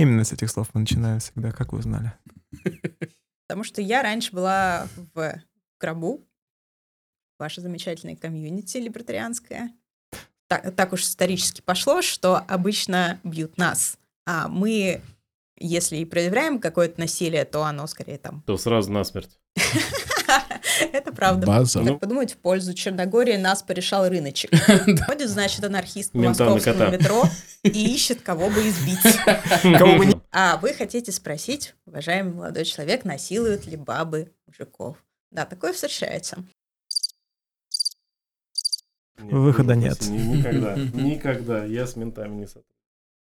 Именно с этих слов мы начинаем всегда, как вы узнали. Потому что я раньше была в гробу, ваше замечательное комьюнити либертарианское. Так, так уж исторически пошло, что обычно бьют нас, а мы, если и проявляем какое-то насилие, то оно скорее там... То сразу насмерть. Это правда. База. Так подумать, в пользу Черногории нас порешал рыночек. Ходит, значит, анархист по московскому метро и ищет, кого бы избить. Кого бы А вы хотите спросить, уважаемый молодой человек, насилуют ли бабы мужиков? Да, такое встречается. Выхода нет. Ни- Никогда. Никогда. Я с ментами не сотрудничаю.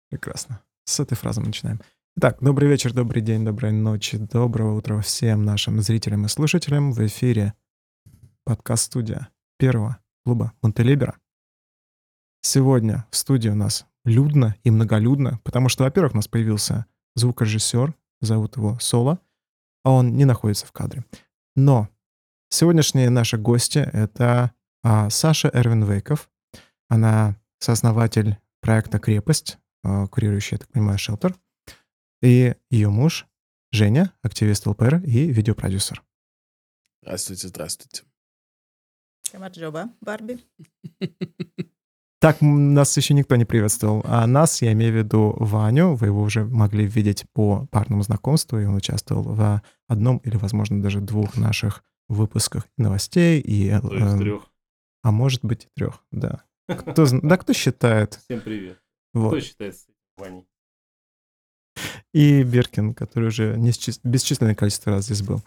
Прекрасно. С этой фразы мы начинаем. Итак, добрый вечер, добрый день, доброй ночи, доброго утра всем нашим зрителям и слушателям. В эфире подкаст-студия первого клуба Монтелибера. Сегодня в студии у нас людно и многолюдно, потому что, во-первых, у нас появился звукорежиссер, зовут его Соло, а он не находится в кадре. Но сегодняшние наши гости — это а, Саша Эрвин Вейков. Она сооснователь проекта «Крепость», а, курирующий, я так понимаю, шелтер. И ее муж Женя, активист ЛПР и видеопродюсер. Здравствуйте, здравствуйте. Камаджоба, Барби. Так, нас еще никто не приветствовал. А нас, я имею в виду Ваню, вы его уже могли видеть по парному знакомству, и он участвовал в одном или, возможно, даже двух наших выпусках новостей, и, э, То есть эм, трех. а может быть трех, да. Кто, да, кто считает? Всем привет. Вот. Кто считается Ваней? И Беркин, который уже бесчисленное количество раз здесь был.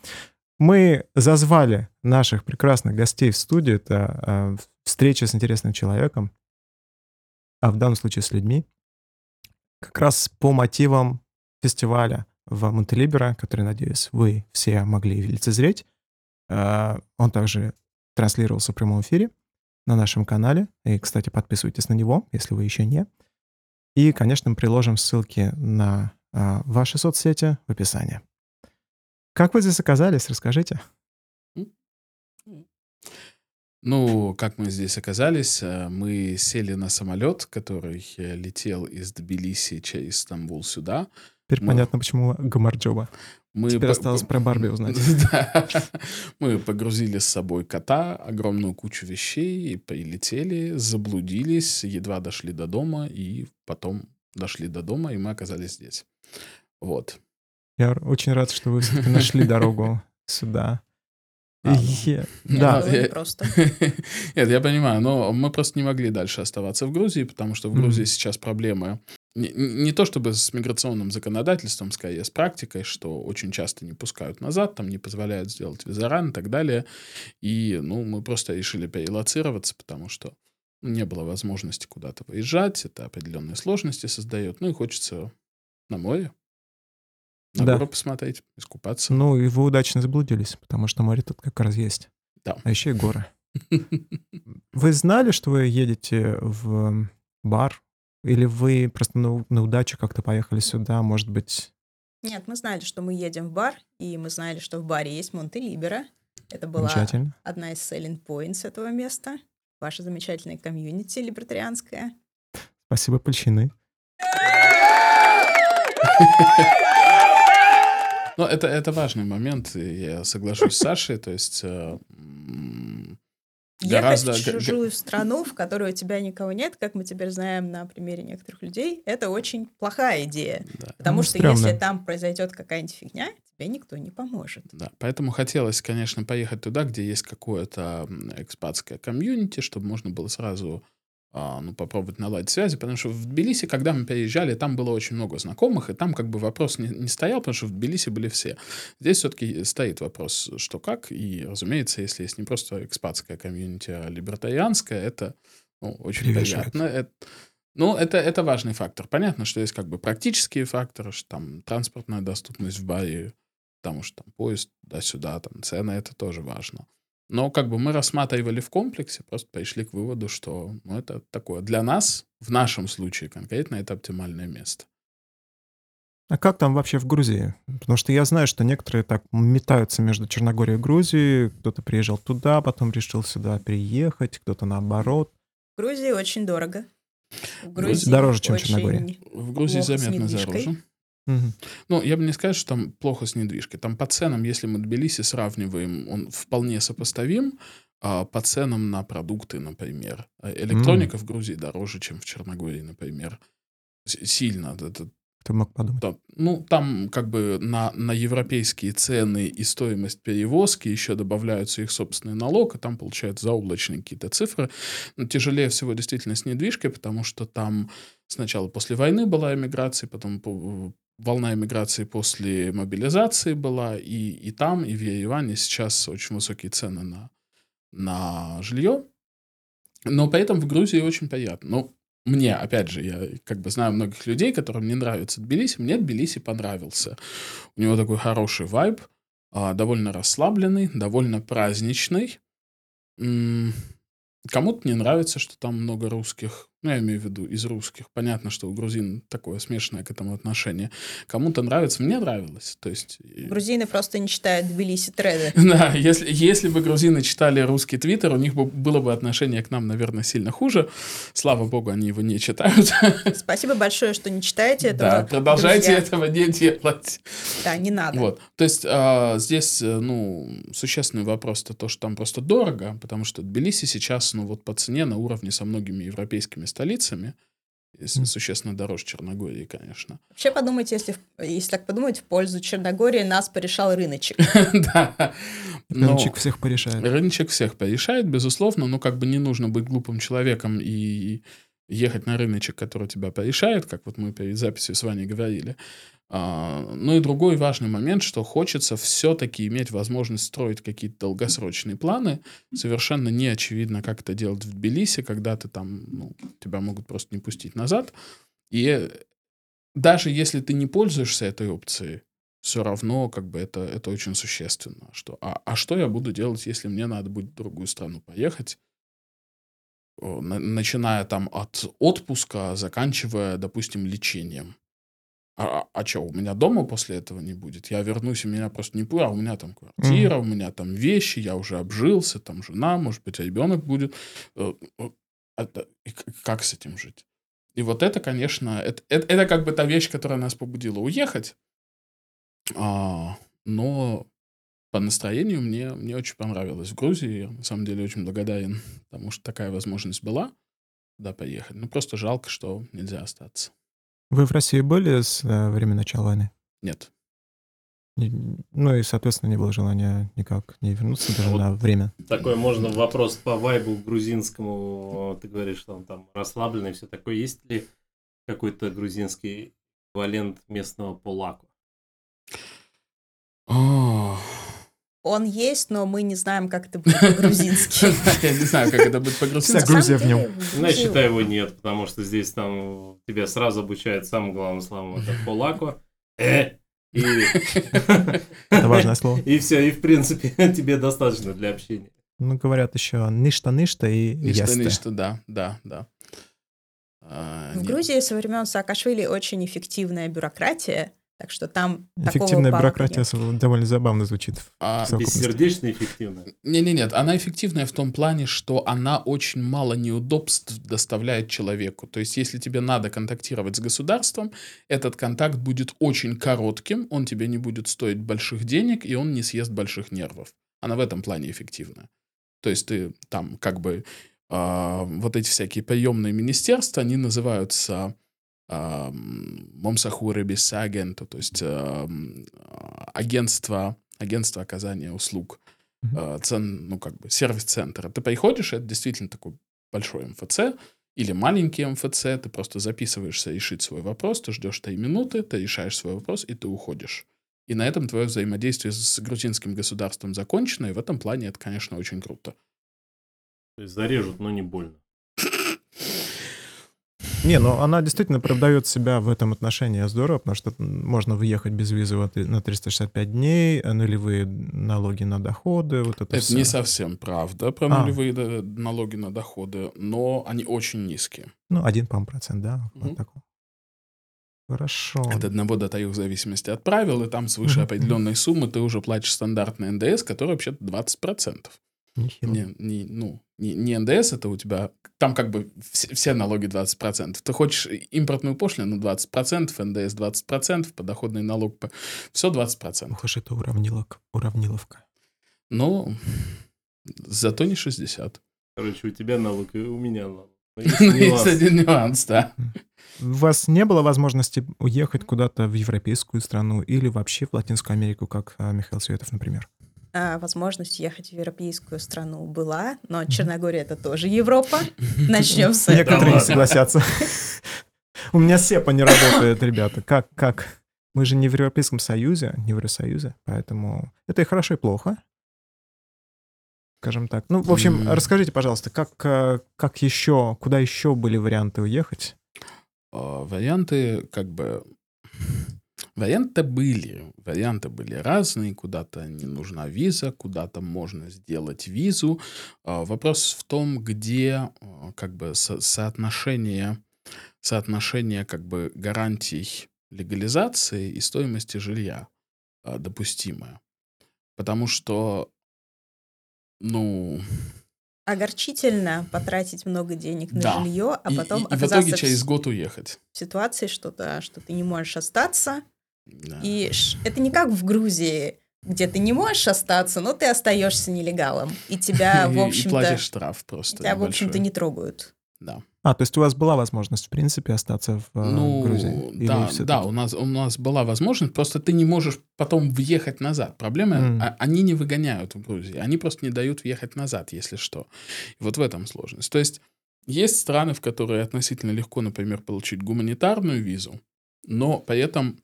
Мы зазвали наших прекрасных гостей в студию. Это э, встреча с интересным человеком, а в данном случае с людьми, как раз по мотивам фестиваля в Монтелибера, который, надеюсь, вы все могли лицезреть. Э, Он также транслировался в прямом эфире на нашем канале. И, кстати, подписывайтесь на него, если вы еще не. И, конечно, мы приложим ссылки на а, ваши соцсети в описании. Как вы здесь оказались, расскажите. Ну, как мы здесь оказались? э, Мы сели на самолет, который э, летел из Тбилиси через Стамбул сюда. Теперь Мы- понятно, почему Гамарджоба. Мы Теперь по- осталось про Барби узнать. Да. Мы погрузили с собой кота, огромную кучу вещей, и прилетели, заблудились, едва дошли до дома, и потом дошли до дома, и мы оказались здесь. Вот. Я очень рад, что вы все-таки нашли дорогу сюда. А, Нет, Да, было я- непросто. Нет, я понимаю, но мы просто не могли дальше оставаться в Грузии, потому что в. Грузии сейчас проблемы не, не то чтобы с миграционным законодательством, скорее с практикой, что очень часто не пускают назад, там не позволяют сделать визаран и так далее. И, ну, мы просто решили перелоцироваться, потому что ну, не было возможности куда-то выезжать, это определенные сложности создает. Ну и хочется на море, на Да. горы посмотреть, искупаться. ну и вы удачно заблудились, потому что море тут как раз есть. Да. А еще и горы. Вы знали, что вы едете в бар? Или вы просто на, на удачу как-то поехали сюда, может быть... Нет, мы знали, что мы едем в бар, и мы знали, что в баре есть Монте-Либера. Это была Замечательно. одна из selling points этого места. Ваше замечательное комьюнити либертарианское. Спасибо, польщины. Ну, это, это важный момент, и я соглашусь с Сашей, то есть э, Ехать гораздо... в чужую страну, в которой у тебя никого нет, как мы теперь знаем на примере некоторых людей, это очень плохая идея. Да, Потому Ну, что стрёмно. если там произойдет какая-нибудь фигня, тебе никто не поможет. да. Поэтому хотелось, конечно, поехать туда, где есть какое-то экспатское комьюнити, чтобы можно было сразу ну, попробовать наладить связи, потому что в Тбилиси, когда мы переезжали, там было очень много знакомых, и там как бы вопрос не, не стоял, потому что в Тбилиси были все. Здесь все-таки стоит вопрос, что как, и, разумеется, если есть не просто экспатское комьюнити, а либертарианское, это ну, очень Перевешивает. приятно. Это- ну, это, это важный фактор. Понятно, что есть как бы практические факторы, что там транспортная доступность в баре, потому что там поезд туда-сюда, там цены, это тоже важно. Но как бы мы рассматривали в комплексе, просто пришли к выводу, что ну, это такое для нас, в нашем случае конкретно, это оптимальное место. А как там вообще в Грузии? Потому что я знаю, что некоторые так метаются между Черногорией и Грузией. Кто-то приезжал туда, потом решил сюда переехать, кто-то наоборот. В Грузии очень дорого. В Грузии дороже, чем в очень Черногории. В Грузии плохо заметно дороже. Мгм. Ну, я бы не сказал, что там плохо с недвижкой. Там по ценам, если мы Тбилиси сравниваем, он вполне сопоставим. А по ценам на продукты, например. А Электроника в Грузии дороже, чем в Черногории, например. Сильно. Это Кто мог подумать? Да, ну, там как бы на, на европейские цены и стоимость перевозки еще добавляются их собственный налог, и там получаются заоблачные какие-то цифры. Но тяжелее всего действительно с недвижкой, потому что там сначала после войны была эмиграция, потом по- волна эмиграции после мобилизации была, и, и там, и в Ереване сейчас очень высокие цены на, на жилье. Но при этом в Грузии очень приятно. Ну, мне, опять же, я как бы знаю многих людей, которым не нравится Тбилиси. Мне Тбилиси понравился. У него такой хороший вайб, а, довольно расслабленный, довольно праздничный. Кому-то не нравится, что там много русских. Ну, я имею в виду из русских. Понятно, что у грузин такое смешанное к этому отношение. Кому-то нравится. Мне нравилось. То есть... Грузины просто не читают Тбилиси треды. да, если, если бы грузины читали русский твиттер, у них бы было бы отношение к нам, наверное, сильно хуже. Слава богу, они его не читают. Спасибо большое, что не читаете этого. Да, продолжайте друзья. этого не делать. Да, не надо. Вот. То есть а, здесь, э, ну, существенный вопрос-то то, что там просто дорого, потому что Тбилиси сейчас, ну, вот по цене на уровне со многими европейскими столицами, если существенно дороже Черногории, конечно. Вообще подумайте, если, если так подумать, в пользу Черногории нас порешал рыночек. Да. Но- Рыночек всех порешает. Рыночек всех порешает, безусловно, но как бы не нужно быть глупым человеком и ехать на рыночек, который тебя порешает, как вот мы перед записью с вами говорили. А, Ну и другой важный момент, что хочется все-таки иметь возможность строить какие-то долгосрочные планы. Совершенно не очевидно, как это делать в Тбилиси, когда ты там, ну, тебя могут просто не пустить назад. И даже если ты не пользуешься этой опцией, все равно как бы это, это очень существенно. Что, а, а что я буду делать, если мне надо будет в другую страну поехать? Начиная там от отпуска, заканчивая, допустим, лечением. А, а что, у меня дома после этого не будет? Я вернусь, и меня просто не будет, а у меня там квартира, у меня там вещи, я уже обжился, там жена, может быть, ребенок будет. Э, э, это- как с этим жить? И вот это, конечно, это, это, это как бы та вещь, которая нас побудила уехать. А, но по настроению мне, мне очень понравилось в Грузии. Я, на самом деле, очень благодарен, потому что такая возможность была туда поехать. Ну, просто жалко, что нельзя остаться. Вы в России были с э, времени начала войны? Нет. Не- Ну и, соответственно, не было желания никак не вернуться даже Вот. на время. Такой можно вопрос по вайбу грузинскому. Ты говоришь, что он там расслабленный, все такое. Есть ли какой-то грузинский эквивалент местного полаку? О, Он есть, но мы не знаем, как это будет по-грузински. Я не знаю, как это будет по-грузински. Грузия в нем. я Грузия- считаю, его нет, потому что здесь там тебя сразу обучают самым главным словом это полаку. Э, и, Это важное слово. и все, и в принципе тебе достаточно для общения. Ну, говорят еще ништа-ништа и Нечто, ясте. нечто, да, да, да. А, В. Грузии со времен Саакашвили очень эффективная бюрократия, так что там Эффективная бюрократия нет. довольно забавно звучит. А. Бессердечно эффективно. Не-не-нет, она эффективная в том плане, что она очень мало неудобств доставляет человеку. То есть, если тебе надо контактировать с государством, этот контакт будет очень коротким, он тебе не будет стоить больших денег, и он не съест больших нервов. Она в этом плане эффективна. То есть, ты там как бы а, вот эти всякие приемные министерства, они называются Момсахуры агента, то есть а, а, агентство, агентство оказания услуг э, цен, ну, как бы, сервис-центр. Ты приходишь, это действительно такой большой МФЦ или маленький МФЦ, ты просто записываешься решить свой вопрос, ты ждешь 3 минуты, ты решаешь свой вопрос, и ты уходишь. И на этом твое взаимодействие с грузинским государством закончено, и в этом плане это, конечно, очень круто. То есть зарежут, но не больно. Не, ну она действительно продает себя в этом отношении здорово, потому что можно выехать без визы вот на 365 дней, нулевые налоги на доходы, вот это, Это всё. не совсем правда про А. нулевые налоги на доходы, но они очень низкие. Ну, один, по-моему, процент, да? Вот Мгм. такой. Хорошо. От одного до трех в зависимости от правил, и там свыше определенной суммы ты уже платишь стандартный НДС, который вообще-то 20%. Нехило. Не, не, ну, не, не НДС, это у тебя... Там как бы все, все налоги 20%. Ты хочешь импортную пошлину 20%, НДС 20%, подоходный налог... по- Все 20%. Ох уж это уравнилок, уравниловка. Но зато не 60. Короче, у тебя налог, и у меня налог. Но есть Ну, есть один нюанс, да. У вас не было возможности уехать куда-то в европейскую страну или вообще в Латинскую Америку, как а, Михаил Светов, например? А, возможность ехать в европейскую страну была, но Черногория это тоже Европа. Начнем с этого. Некоторые не согласятся. У меня СЕПа не работает, ребята. Как, как? Мы же не в Европейском Союзе, не в Евросоюзе, поэтому это и хорошо, и плохо. Скажем так. Ну, в общем, расскажите, пожалуйста, как, э, как еще, куда еще были варианты уехать? А, Варианты как бы... Варианты были. Варианты были разные. Куда-то не нужна виза, куда-то можно сделать визу. А, Вопрос в том, где а, как бы со- соотношение, соотношение как бы гарантий легализации и стоимости жилья а, допустимое. Потому что, ну, Огорчительно потратить много денег на Да. жилье, а и, потом и- и в оказаться итоге в через год уехать. в ситуации, что, да, что ты не можешь остаться. Да. И это не как в Грузии, где ты не можешь остаться, но ты остаешься нелегалом. И тебя, в И- и общем-то, платишь штраф просто. тебя, в общем-то, не трогают. Да. А, то есть у вас была возможность, в принципе, остаться в э, Ну, Грузии? Или да, да, у нас, у нас была возможность, просто ты не можешь потом въехать назад. Проблема, М. а- они не выгоняют в Грузии, они просто не дают въехать назад, если что. И вот в этом сложность. То есть есть страны, в которые относительно легко, например, получить гуманитарную визу, но при этом,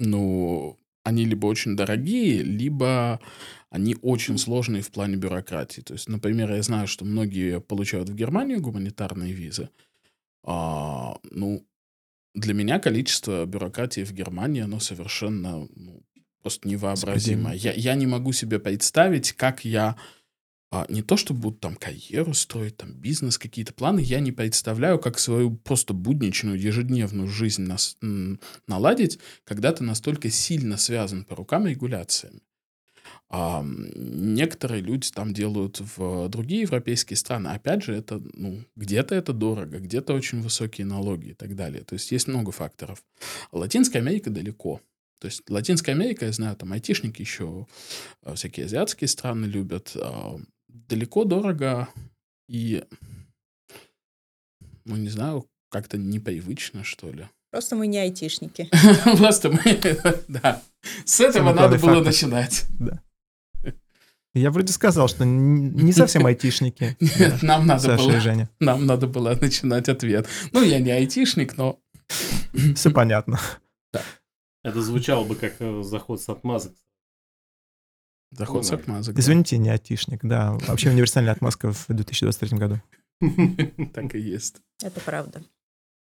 ну, они либо очень дорогие, либо они очень сложные в плане бюрократии. То есть, например, я знаю, что многие получают в Германию гуманитарные визы. А, ну, для меня количество бюрократии в Германии, оно совершенно ну, просто невообразимое. Я, я не могу себе представить, как я не то, что буду там карьеру строить, там бизнес, какие-то планы, я не представляю, как свою просто будничную, ежедневную жизнь нас, наладить, когда ты настолько сильно связан по рукам регуляциями. А, некоторые люди там делают в другие европейские страны. Опять же, это, ну, где-то это дорого, где-то очень высокие налоги и так далее. То есть есть много факторов. Латинская Америка далеко. То есть Латинская Америка, я знаю, там айтишники еще а, всякие азиатские страны любят. Далеко, дорого и, ну, не знаю, как-то непривычно, что ли. Просто мы не айтишники. Просто мы, да. С этого Самый надо было начинать. Я вроде сказал, что не совсем айтишники. Нет, нам надо Саша и было, Женя. нам надо было начинать ответ. Ну, я не айтишник, но Все понятно. Это звучало бы как э, заход с отмазок. Заход с отмазок. Извините, не айтишник, да. Вообще универсальная отмазка в 2023 году. Так и есть. Это правда.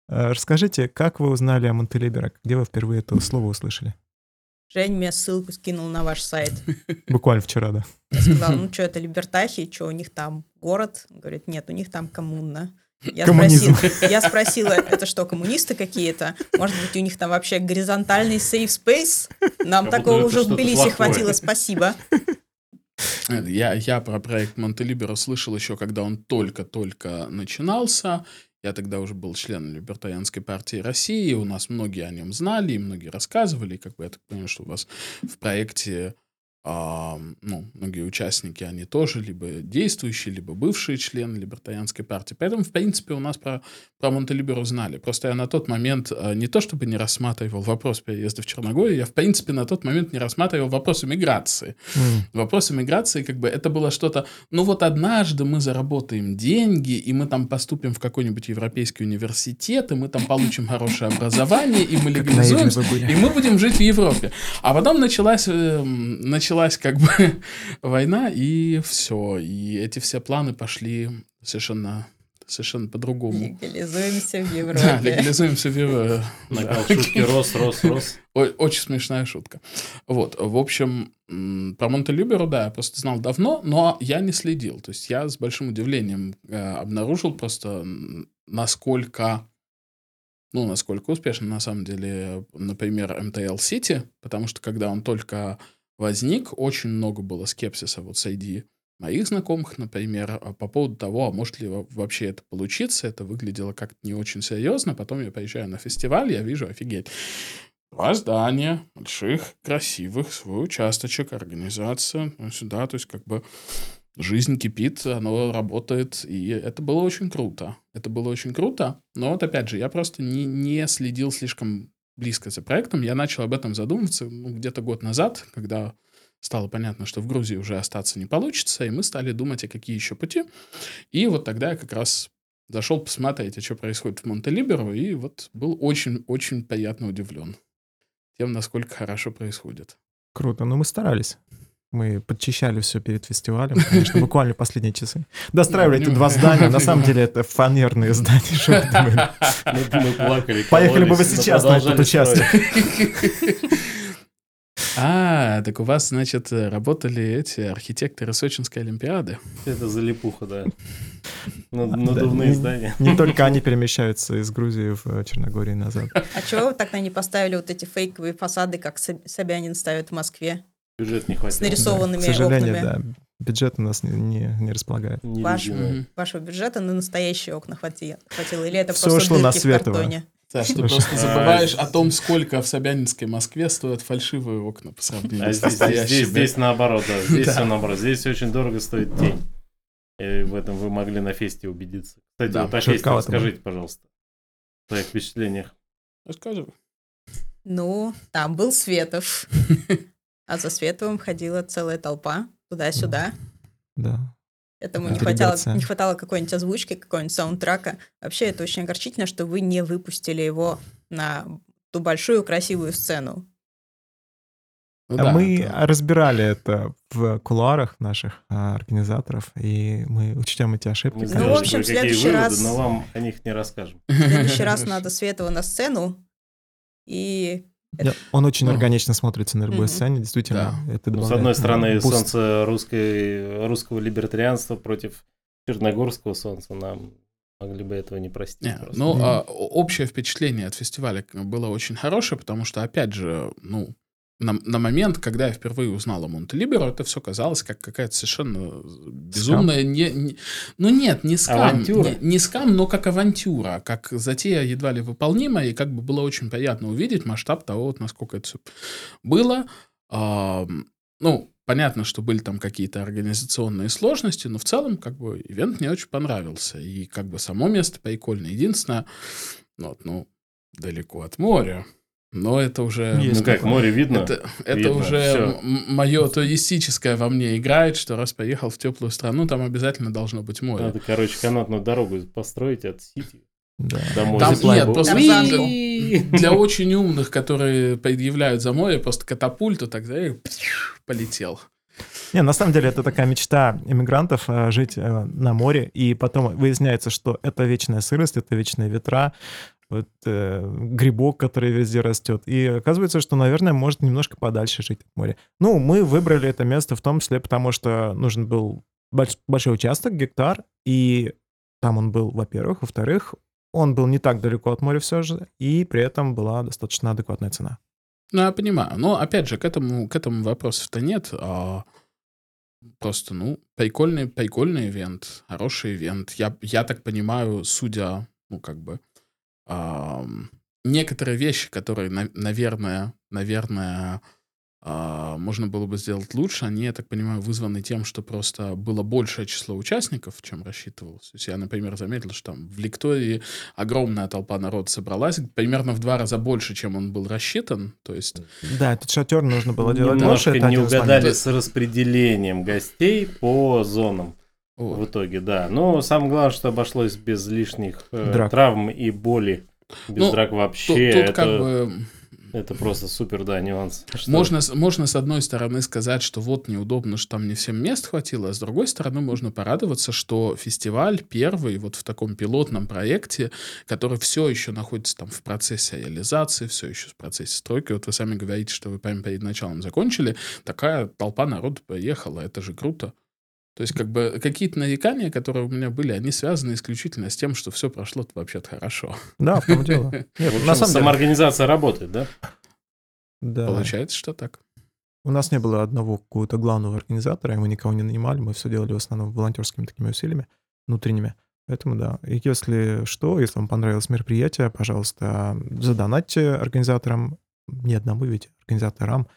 Э, Расскажите, как вы узнали о Монтелиберо? Где вы впервые это слово услышали? Жень мне ссылку скинул на ваш сайт. Буквально вчера, да. Я сказала, ну что, это либертахи, что у них там город? Он Говорит, нет, у них там коммуна. Я Коммунизм. спросила, я спросила, это что, коммунисты какие-то? Может быть, у них там вообще горизонтальный safe space? Нам Как такого уже в Тбилиси плохое. хватило, спасибо. Я, я про проект Монтелиберо слышал еще, когда он только-только начинался. Я тогда уже был членом Либертарианской партии России. У нас многие о нем знали, и многие рассказывали. Как бы я так понимаю, что у вас в проекте а, ну, многие участники, они тоже либо действующие, либо бывшие члены Либертарианской партии. Поэтому, в принципе, у нас про, про Монтелиберо знали. Просто я на тот момент а, не то чтобы не рассматривал вопрос переезда в Черногорию, я, в принципе, на тот момент не рассматривал вопрос миграции М, вопрос иммиграции, как бы это было что-то, ну вот однажды мы заработаем деньги, и мы там поступим в какой-нибудь европейский университет, и мы там получим хорошее образование, и мы легализуемся, и мы будем жить в Европе. А потом началась, эм, началась как бы война, и все. И эти все планы пошли совершенно, совершенно по-другому. Легализуемся в Да, Европе. легализуемся в Европе. Накал шутки рос, рос, рос. Очень смешная шутка. Вот, в общем, про Монтелиберо, да, я просто знал давно, но я не следил. То есть я с большим удивлением э, обнаружил просто, насколько, ну, насколько успешно на самом деле, например, MTL City, потому что когда он только возник, очень много было скепсиса вот среди моих знакомых, например, а, по поводу того, а может ли во- вообще это получиться. Это выглядело как-то не очень серьезно. Потом я приезжаю на фестиваль, я вижу, офигеть, два здания больших, красивых, свой участочек, организация, ну, сюда, то есть как бы жизнь кипит, оно работает, и это было очень круто. Это было очень круто, но вот опять же, я просто не, не следил слишком близко за проектом. Я начал об этом задумываться ну, где-то год назад, когда стало понятно, что в Грузии уже остаться не получится, и мы стали думать, а какие еще пути. И вот тогда я как раз зашел посмотреть, а что происходит в Монтелиберо, и вот был очень-очень приятно удивлен тем, насколько хорошо происходит. Круто, но мы старались. Мы подчищали все перед фестивалем, конечно, буквально последние часы. Достраивали эти два здания. На самом деле это фанерные здания. что вы думали. Мы, мы плакали. Поехали бы вы сейчас на этот участок. А, так у вас, значит, работали эти архитекторы Сочинской Олимпиады. Это залипуха, да. На- Да, Надувные здания. Не только они перемещаются из Грузии в э, Черногорию назад. А чего вы тогда не поставили вот эти фейковые фасады, как Соб- Собянин ставит в Москве, Бюджет не с хватило. нарисованными К сожалению, окнами? да. Бюджет у нас не, не- не располагает. Ваш- Невидимое. Мгм. Вашего бюджета на настоящие окна хвати- хватило? Или это Всё просто ушло на дырки в Светово. картоне? Саш, ты просто забываешь о том, сколько в Собянинской Москве стоят фальшивые окна по сравнению А с здесь, здесь, здесь, наоборот, да. Здесь Да. все наоборот. Здесь очень дорого стоит тень. И в этом вы могли на фесте убедиться. Кстати, Да, вот о фесте расскажите, пожалуйста. В своих впечатлениях. Рассказывай. Ну, там был Светов. А за Световым ходила целая толпа туда-сюда. Да. Этому не хватало, не хватало какой-нибудь озвучки, какого-нибудь саундтрака. Вообще, это очень огорчительно, что вы не выпустили его на ту большую красивую сцену. Ну А да, мы это- разбирали это в кулуарах наших а, организаторов, и мы учтем эти ошибки. Ну, знаем, в общем, в следующий выводы, раз- но вам о них не расскажем. В следующий раз надо Светова на сцену. И Да, Он очень Ну. органично смотрится на любой сцене, действительно. Это Ну, с одной э, стороны, буст. солнце русской, русского либертарианства против черногорского солнца. Нам могли бы этого не простить. Не, ну, Мгм. а, общее впечатление от фестиваля было очень хорошее, потому что, опять же, ну, на, на момент, когда я впервые узнал о Монтелиберо, это все казалось как какая-то совершенно безумная... Не, не- ну нет, не скам, Авантюра. не, не скам, но как авантюра, как затея едва ли выполнимая, и как бы было очень приятно увидеть масштаб того, вот насколько это все было. Ам, ну, понятно, что были там какие-то организационные сложности, но в целом, как бы, ивент мне очень понравился. И как бы само место прикольное. Единственное, ну, вот, ну далеко от моря. Но это уже... Есть ну как, такое. море видно? Это, это Видно, уже мое туристическое во мне играет, что раз поехал в теплую страну, там обязательно должно быть море. Надо, короче, канатную дорогу построить от Сити Да. домой. Там нет, был. просто. Уи! Для очень умных, которые предъявляют за море, просто катапульту тогда и полетел. Не, на самом деле это такая мечта иммигрантов э, жить э, на море, и потом выясняется, что это вечная сырость, это вечные ветра, вот, э, грибок, который везде растет. И оказывается, что, наверное, может немножко подальше жить от моря. Ну, мы выбрали это место в том числе, потому что нужен был больш- большой участок, гектар, и там он был, во-первых. Во-вторых, он был не так далеко от моря все же, и при этом была достаточно адекватная цена. Ну, я понимаю. Но, опять же, к этому, к этому вопросов-то нет. а просто, ну, прикольный, прикольный ивент, хороший ивент. Я, я так понимаю, судя, ну, как бы, некоторые вещи, которые, на- наверное, наверное, а, можно было бы сделать лучше, они, я так понимаю, вызваны тем, что просто было большее число участников, чем рассчитывалось. То есть я, например, заметил, что там в Лектории огромная толпа народа собралась, примерно в два раза больше, чем он был рассчитан. То есть Да, этот шатер нужно было делать Немножко больше. не угадали с распределением гостей по зонам. Вот. В итоге, да. Но самое главное, что обошлось без лишних э, Драк. травм и боли. Без Ну, драк Тут, вообще. тут это, как бы это просто супер, да, нюанс. Что- можно, с- можно с одной стороны сказать, что вот неудобно, что там не всем мест хватило, а с другой стороны можно порадоваться, что фестиваль первый вот в таком пилотном проекте, который все еще находится там в процессе реализации, все еще в процессе стройки. Вот вы сами говорите, что вы прямо перед началом закончили, такая толпа народу поехала, это же круто. То есть, как бы, какие-то нарекания, которые у меня были, они связаны исключительно с тем, что все прошло вообще-то хорошо. Да, в том дело. Нет, В общем, на самом деле, самоорганизация работает, да? да. Получается, что так. У нас не было одного какого-то главного организатора, и мы никого не нанимали, мы все делали в основном волонтерскими такими усилиями внутренними. Поэтому да. И если что, если вам понравилось мероприятие, пожалуйста, задонатьте организаторам, не одному ведь, организаторам,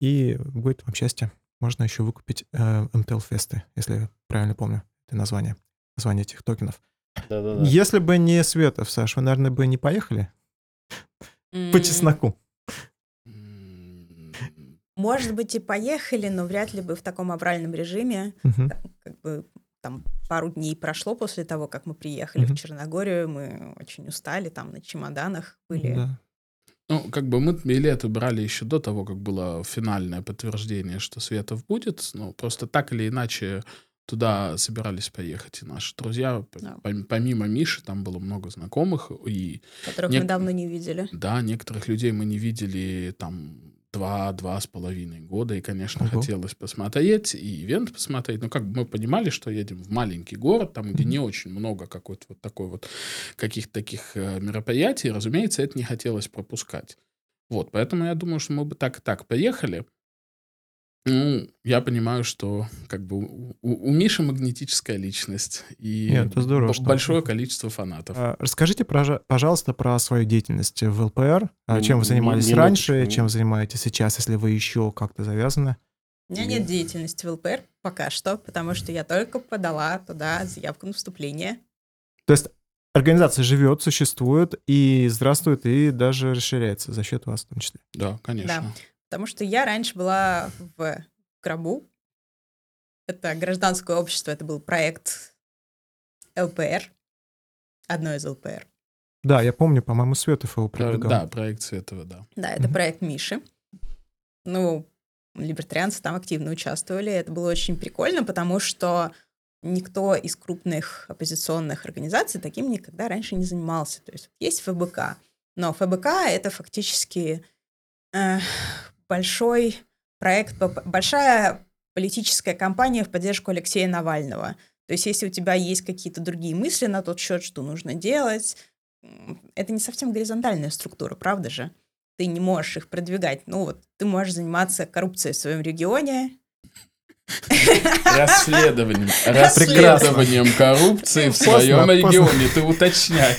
и будет вам счастье. Можно еще выкупить э, МТЛ-фесты, если я правильно помню это название, название этих токенов. Да-да-да. Если бы не Светов, Саш, вы, наверное, бы не поехали по чесноку. Может быть, и поехали, но вряд ли бы в таком авральном режиме. Как бы там пару дней прошло после того, как мы приехали в Черногорию. Мы очень устали, там на чемоданах были. Да. Ну, как бы мы билеты брали еще до того, как было финальное подтверждение, что Светов будет. Ну, просто так или иначе туда собирались поехать и наши друзья. Да. пом- Помимо Миши, там было много знакомых. И которых Нек- мы давно не видели. да, некоторых людей мы не видели там два-два с половиной года. И, конечно, Ого. хотелось посмотреть и ивент посмотреть. Но как бы мы понимали, что едем в маленький город, там, где не очень много какой-то вот такой вот каких-то таких э, мероприятий. Разумеется, это не хотелось пропускать. Вот, поэтому я думаю, что мы бы так и так поехали. Ну, я понимаю, что как бы у, у- Миши магнетическая личность и Нет, это здорово, б- что- большое количество фанатов. А, Расскажите, пожалуйста, про свою деятельность в ЛПР. Ми- Чем вы ми- занимались минуточку, раньше, ми- чем вы занимаетесь сейчас, если вы еще как-то завязаны? У меня нет деятельности в ЛПР пока что, потому что я только подала туда заявку на вступление. То есть организация живет, существует и здравствует, и даже расширяется за счет вас в том числе. Да, конечно. Потому что я раньше была в Гробу. Это гражданское общество, это был проект ЛПР. Одно из ЛПР. Да, я помню, по-моему, Светов его Про- продвигал. да, проекция этого, да. Да, это Мгм. проект Миши. Ну, либертарианцы там активно участвовали. Это было очень прикольно, потому что никто из крупных оппозиционных организаций таким никогда раньше не занимался. То есть есть ФБК, но ФБК — это фактически э, большой проект, большая политическая кампания в поддержку Алексея Навального. То есть если у тебя есть какие-то другие мысли на тот счет, что нужно делать, это не совсем горизонтальная структура, правда же? Ты не можешь их продвигать. Ну вот, ты можешь заниматься коррупцией в своем регионе, Расследованием. Расследованием коррупции в своем регионе. Ты уточняй.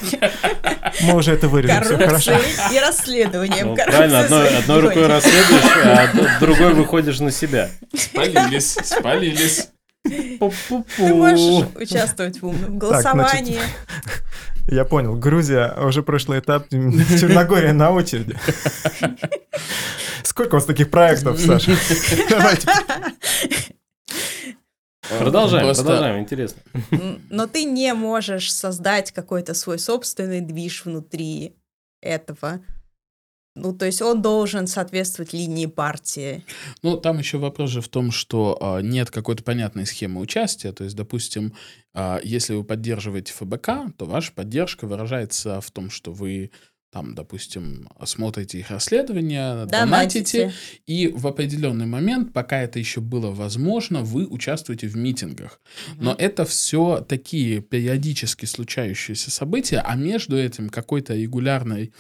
Мы уже это вырежем, все хорошо. и расследованием Ну, правильно, одной, одной рукой расследуешь, а другой выходишь на себя. Спалились, спалились. Пу-пу-пу. Ты можешь участвовать в умном голосовании. Я понял. Грузия, уже прошлый этап, Черногория на очереди. Сколько у вас таких проектов, Саша? Давайте. Продолжаем, Просто- продолжаем, интересно. Но ты не можешь создать какой-то свой собственный движ внутри этого. Ну, то есть он должен соответствовать линии партии. Ну, там еще вопрос же в том, что а, нет какой-то понятной схемы участия. То есть, допустим, а, если вы поддерживаете ФБК, то ваша поддержка выражается в том, что вы там, допустим, смотрите их расследования, донатите, Донатите. и в определенный момент, пока это еще было возможно, вы участвуете в митингах. Но Мгм. это все такие периодически случающиеся события, а между этим какой-то регулярной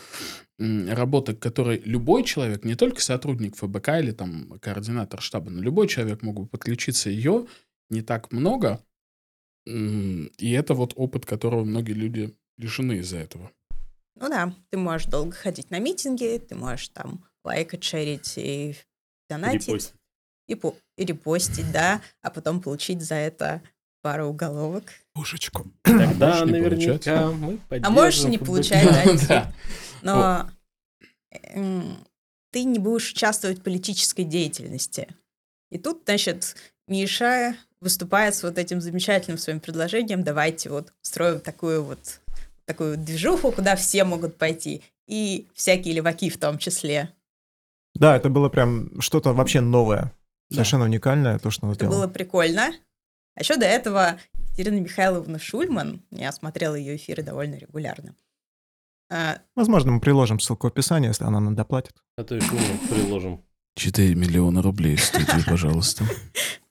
работы, к которой любой человек, не только сотрудник ФБК или там координатор штаба, но любой человек мог бы подключиться, ее не так много. И это вот опыт, которого многие люди лишены из-за этого. Ну да, ты можешь долго ходить на митинги, ты можешь там лайкать, шерить и донатить. Репостить. И, по- и репостить, да, а потом получить за это пару уголовок. Пушечку. Тогда не наверняка мы А можешь не получать, да. Но м, ты не будешь участвовать в политической деятельности. И тут, значит, Миша выступает с вот этим замечательным своим предложением, давайте вот строим такую вот такую движуху, куда все могут пойти, и всякие леваки в том числе. Да, это было прям что-то вообще новое. Да. Совершенно уникальное, то, что он Это сделал. было прикольно. А еще до этого Екатерина Михайловна Шульман, я смотрела ее эфиры довольно регулярно, а, Возможно, мы приложим ссылку в описании, если она нам доплатит. А то еще мы приложим. 4 миллиона рублей в студию, пожалуйста.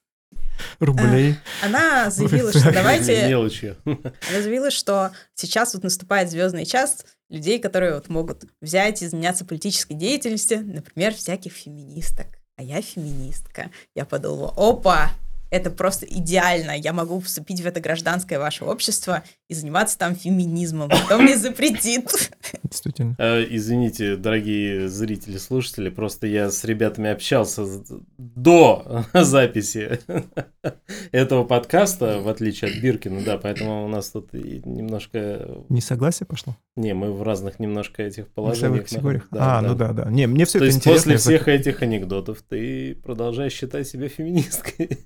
Рублей. она заявила, что давайте Мелочью. Она заявила, что сейчас вот наступает звездный час людей, которые вот могут взять и заняться политической деятельностью, например, всяких феминисток. а я феминистка. Я подумала, опа, это просто идеально. Я могу вступить в это гражданское ваше общество и заниматься там феминизмом. Кто мне запретит? Действительно. Э, Извините, дорогие зрители, слушатели, просто я с ребятами общался до записи этого подкаста, в отличие от Биркина, да, поэтому у нас тут немножко... Несогласие пошло? Не, мы в разных немножко этих положениях. категориях? находимся. а, ну да, да. Не, мне все То это есть интересно. после всех этих анекдотов ты продолжаешь считать себя феминисткой.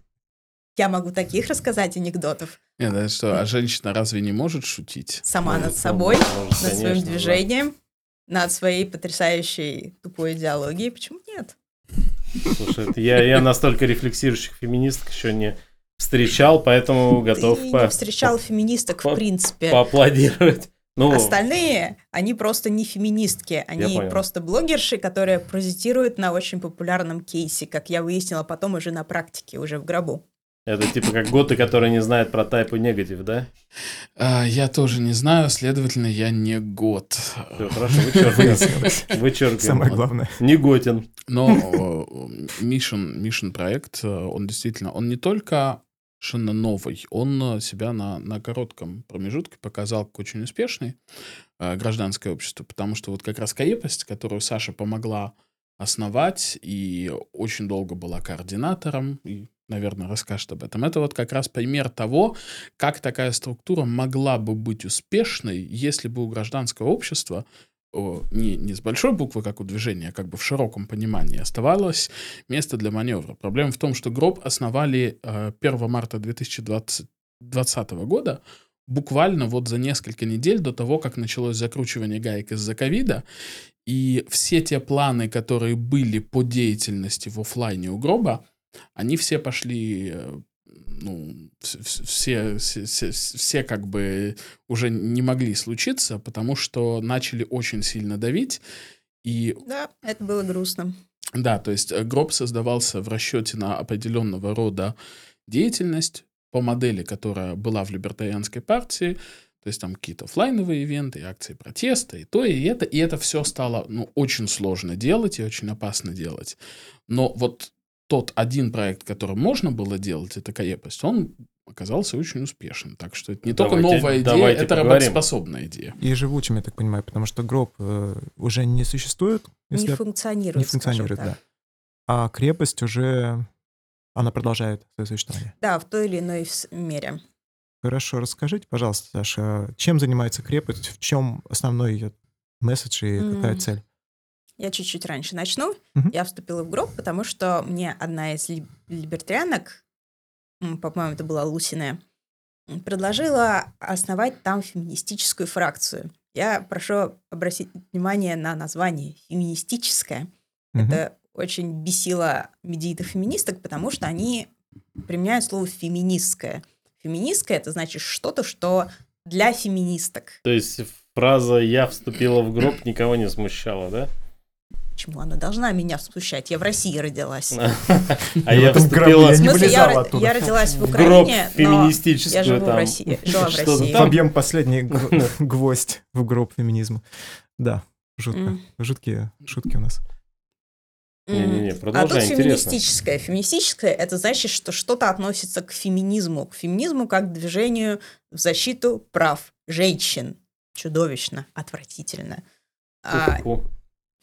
Я могу таких рассказать анекдотов. Нет, это что, а женщина разве не может шутить? Сама Может, над собой, может, над своим конечно, да. движением, над своей потрясающей тупой идеологией. Почему нет? Слушай, это я, я настолько рефлексирующих феминисток еще не встречал, поэтому готов Ты по- не встречал феминисток, по- в принципе. поаплодировать. Ну, Остальные, они просто не феминистки, они просто блогерши, которые паразитируют на очень популярном кейсе, как я выяснила потом уже на практике, уже в гробу. Это типа как готы, которые не знают про тайп и негатив, да? А, я тоже не знаю, следовательно, я не год. Все, хорошо, вычеркиваем. Вычеркиваем. Самое главное. Не готин. Но Мишин, Мишин проект, э, он действительно, он не только совершенно новый, он э, себя на, на коротком промежутке показал как очень успешный э, гражданское общество, потому что вот как раз крепость, которую Саша помогла основать и очень долго была координатором, и, наверное, расскажет об этом. Это вот как раз пример того, как такая структура могла бы быть успешной, если бы у гражданского общества не, не с большой буквы, как у движения, а как бы в широком понимании, оставалось место для маневра. Проблема в том, что гроб основали э, 1 марта 2020 2020 года, буквально вот за несколько недель до того, как началось закручивание гаек из-за ковида, и все те планы, которые были по деятельности в оффлайне у гроба, они все пошли, э, ну, вс- вс- все, все, все, все как бы уже не могли случиться, потому что начали очень сильно давить, и Да, это было грустно. да, то есть э, гроб создавался в расчете на определенного рода деятельность по модели, которая была в либертарианской партии, то есть там какие-то оффлайновые ивенты, акции протеста, и то, и это, и это все стало, ну, очень сложно делать и очень опасно делать. Но вот тот один проект, который можно было делать, это крепость, он оказался очень успешным. Так что это не только Давайте- новая идея, давайте это поговорим. работоспособная идея. И живучим, я так понимаю, потому что гроб э, уже не существует, если не функционирует, не функционирует, да. А крепость уже, она продолжает свое существование. Да, в той или иной мере. Хорошо, расскажите, пожалуйста, Саша, чем занимается крепость, в чем основной ее месседж и какая М. цель? Я чуть-чуть раньше начну. Мгм. Я вступила в гроб, потому что мне одна из ли- либертарианок, по-моему, это была Лусиная, предложила основать там феминистическую фракцию. Я прошу обратить внимание на название «феминистическая». Мгм. Это очень бесило медийных феминисток, потому что они применяют слово «феминистское». Феминистское — это значит что-то, что для феминисток. То есть фраза «я вступила в гроб» никого не смущала, да? Почему она должна меня смущать? Я в России родилась. А я я В не смысле, я, вылезала ро- оттуда. я родилась в Украине, но я живу в. России, жила в Что-то России. там. Побьем последний гвоздь в гроб феминизма. Да, жутко. Жуткие шутки у нас. Не-не-не, А тут интересно. феминистическое. Феминистическое — это значит, что что-то относится к феминизму. К феминизму как к движению в защиту прав женщин. Чудовищно, отвратительно. А, Фу-фу.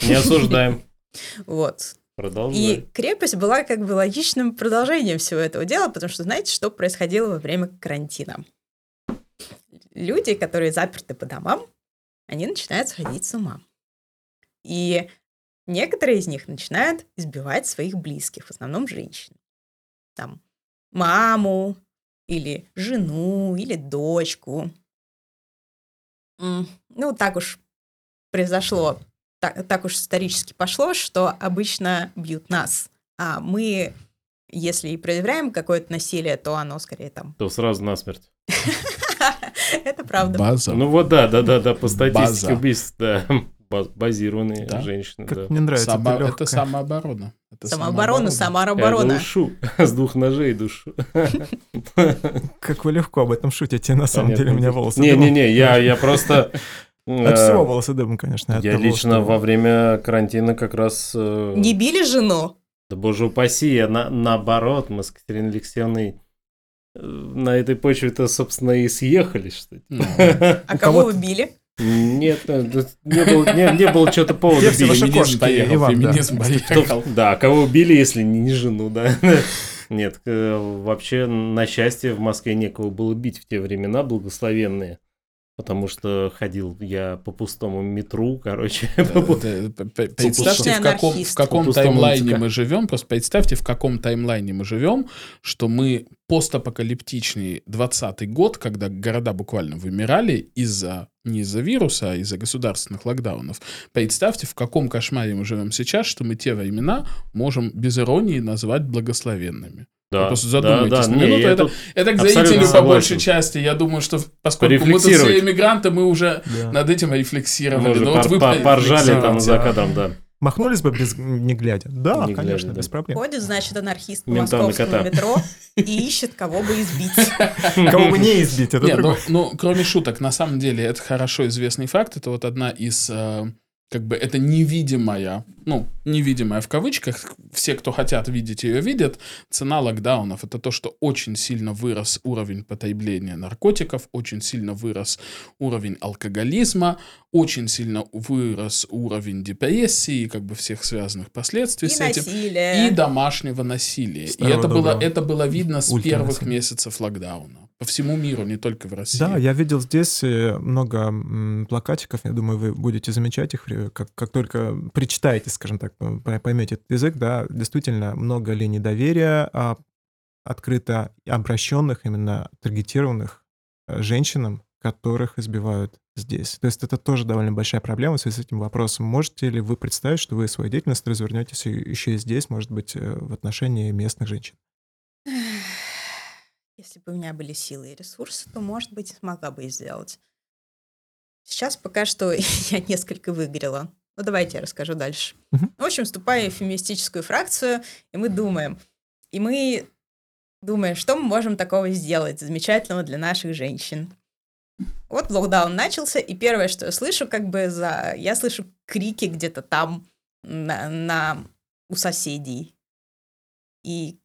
Не осуждаем. вот. И Продолжай. крепость была как бы логичным продолжением всего этого дела, потому что знаете, что происходило во время карантина? Люди, которые заперты по домам, они начинают сходить с ума. И некоторые из них начинают избивать своих близких, в основном женщин. Там маму, или жену, или дочку. Ну, так уж произошло так, так уж исторически пошло, что обычно бьют нас. А мы, если и проявляем какое-то насилие, то оно скорее там. То сразу насмерть. Это правда. База. Ну вот да, да, да, да, по статистике убийств, да, баз- базированные Да. женщины, Как да. мне нравится Само- это это самооборона. Это Самооборона, Я самооборона. душу. С двух ножей душу. Как вы легко об этом шутите, на самом деле у меня волосы. Не-не-не, я, я просто... От э, всего волосы дыбом, конечно. от Я того, лично что- во время карантина как раз... э, Не били жену? Да боже упаси, я на, наоборот, мы с Катериной Алексеевной э, на этой почве-то, собственно, и съехали, что ли. А кого вы били? Нет, не было, не, не было что-то повода Где все ваши феминизм кошки, поехал, Иван, да. феминизм поехал. да, кого убили, если не, не жену, да. Нет, вообще, на счастье, в Москве некого было бить в те времена благословенные. Потому что ходил я по пустому метру, короче. П- Представьте, в каком, в таймлайне мы живем. Просто представьте, в каком таймлайне мы живем, что мы постапокалиптичный 20 год, когда города буквально вымирали из-за не из-за вируса, а из-за государственных локдаунов. Представьте, в каком кошмаре мы живем сейчас, что мы те времена можем без иронии назвать благословенными. Да, Просто задумайтесь на не, минуту, я это- тут- Это к зрителю по большей части. Я думаю, что поскольку мы тут все иммигранты, мы уже Да. над этим мы рефлексировали. уже Ну, вот пор- вы пор- поржали там за кадром, да. Махнулись бы без не глядя? Да, Не глядя, конечно, да. без проблем. Ходит, значит, анархист по на московскому кота. метро и ищет, кого бы избить. Кого бы не избить, это Не, ну, другое. ну, кроме шуток, на самом деле это хорошо известный факт. Это вот одна из, э, как бы, это невидимая, ну, невидимая в кавычках, все, кто хотят видеть ее, видят, цена локдаунов. Это то, что очень сильно вырос уровень потребления наркотиков, очень сильно вырос уровень алкоголизма, очень сильно вырос уровень депрессии и как бы всех связанных последствий И с этим. насилие. И домашнего насилия. Старого и это было, это было видно с первых месяцев локдауна. По всему миру, не только в России. Да, я видел здесь э, много м, плакатиков, я думаю, вы будете замечать их, э, как, как только причитаете, скажем так, поймете этот язык, да, действительно много ли недоверия, а открыто обращенных, именно таргетированных э, женщинам, которых избивают здесь. То есть это тоже довольно большая проблема в связи с этим вопросом. Можете ли вы представить, что вы свою деятельность развернетесь еще и здесь, может быть, э, в отношении местных женщин? Если бы у меня были силы и ресурсы, то, может быть, смогла бы и сделать. Сейчас пока что я несколько выгорела. Ну, давайте я расскажу дальше. Мгм. В общем, вступая в феминистическую фракцию, и мы думаем, и мы думаем, что мы можем такого сделать замечательного для наших женщин. Вот локдаун начался, и первое, что я слышу, как бы за... Я слышу крики где-то там на, на- у соседей. И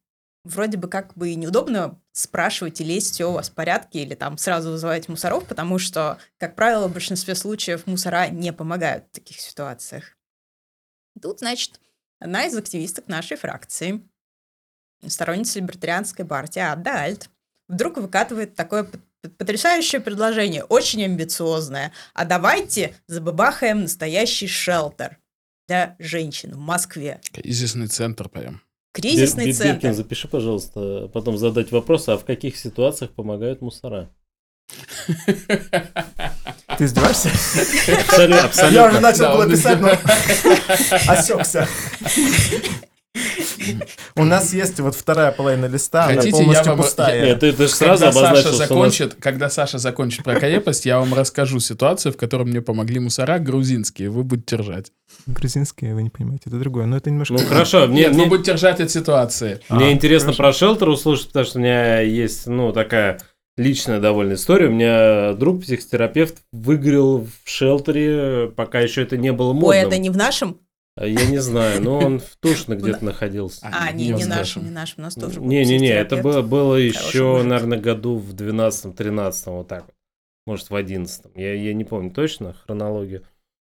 вроде бы как бы неудобно спрашивать и лезть, все у вас в порядке, или там сразу вызывать мусоров, потому что, как правило, в большинстве случаев мусора не помогают в таких ситуациях. Тут, значит, одна из активисток нашей фракции, сторонница либертарианской партии Адда Альт, вдруг выкатывает такое потрясающее предложение, очень амбициозное. А давайте забабахаем настоящий шелтер для женщин в Москве. Кризисный центр прям. Кризисный Бир- центр. Биркин, запиши, пожалуйста, потом задать вопрос, а в каких ситуациях помогают мусора? Ты издеваешься? Абсолютно. абсолютно. начал Да, было писать, но осекся. У нас есть вот вторая половина листа, она Хотите, я полностью вам- пустая. Нет, ты, ты же сразу Когда обозначил, Саша, что у нас- закончит, когда Саша закончит про крепость, я вам расскажу ситуацию, в которой мне помогли мусора грузинские. Вы будете ржать. Грузинские, вы не понимаете, это другое. Но это немножко... Ну хорошо, мне, Нет, мне, вы будете ржать от ситуации. мне А, интересно хорошо. про шелтер услышать, потому что у меня есть, ну, такая личная довольно история. У меня друг психотерапевт выгорел в шелтере, пока еще это не было модным. Ой, это не в нашем? А Я не знаю, но он в Тушино где-то находился. А, не не, в не нашем. нашим, не нашим. У нас тоже был Не-не-не, это было, было еще, наверное, году в 12-13, вот так вот. Может, в 11 я, я не помню точно хронологию.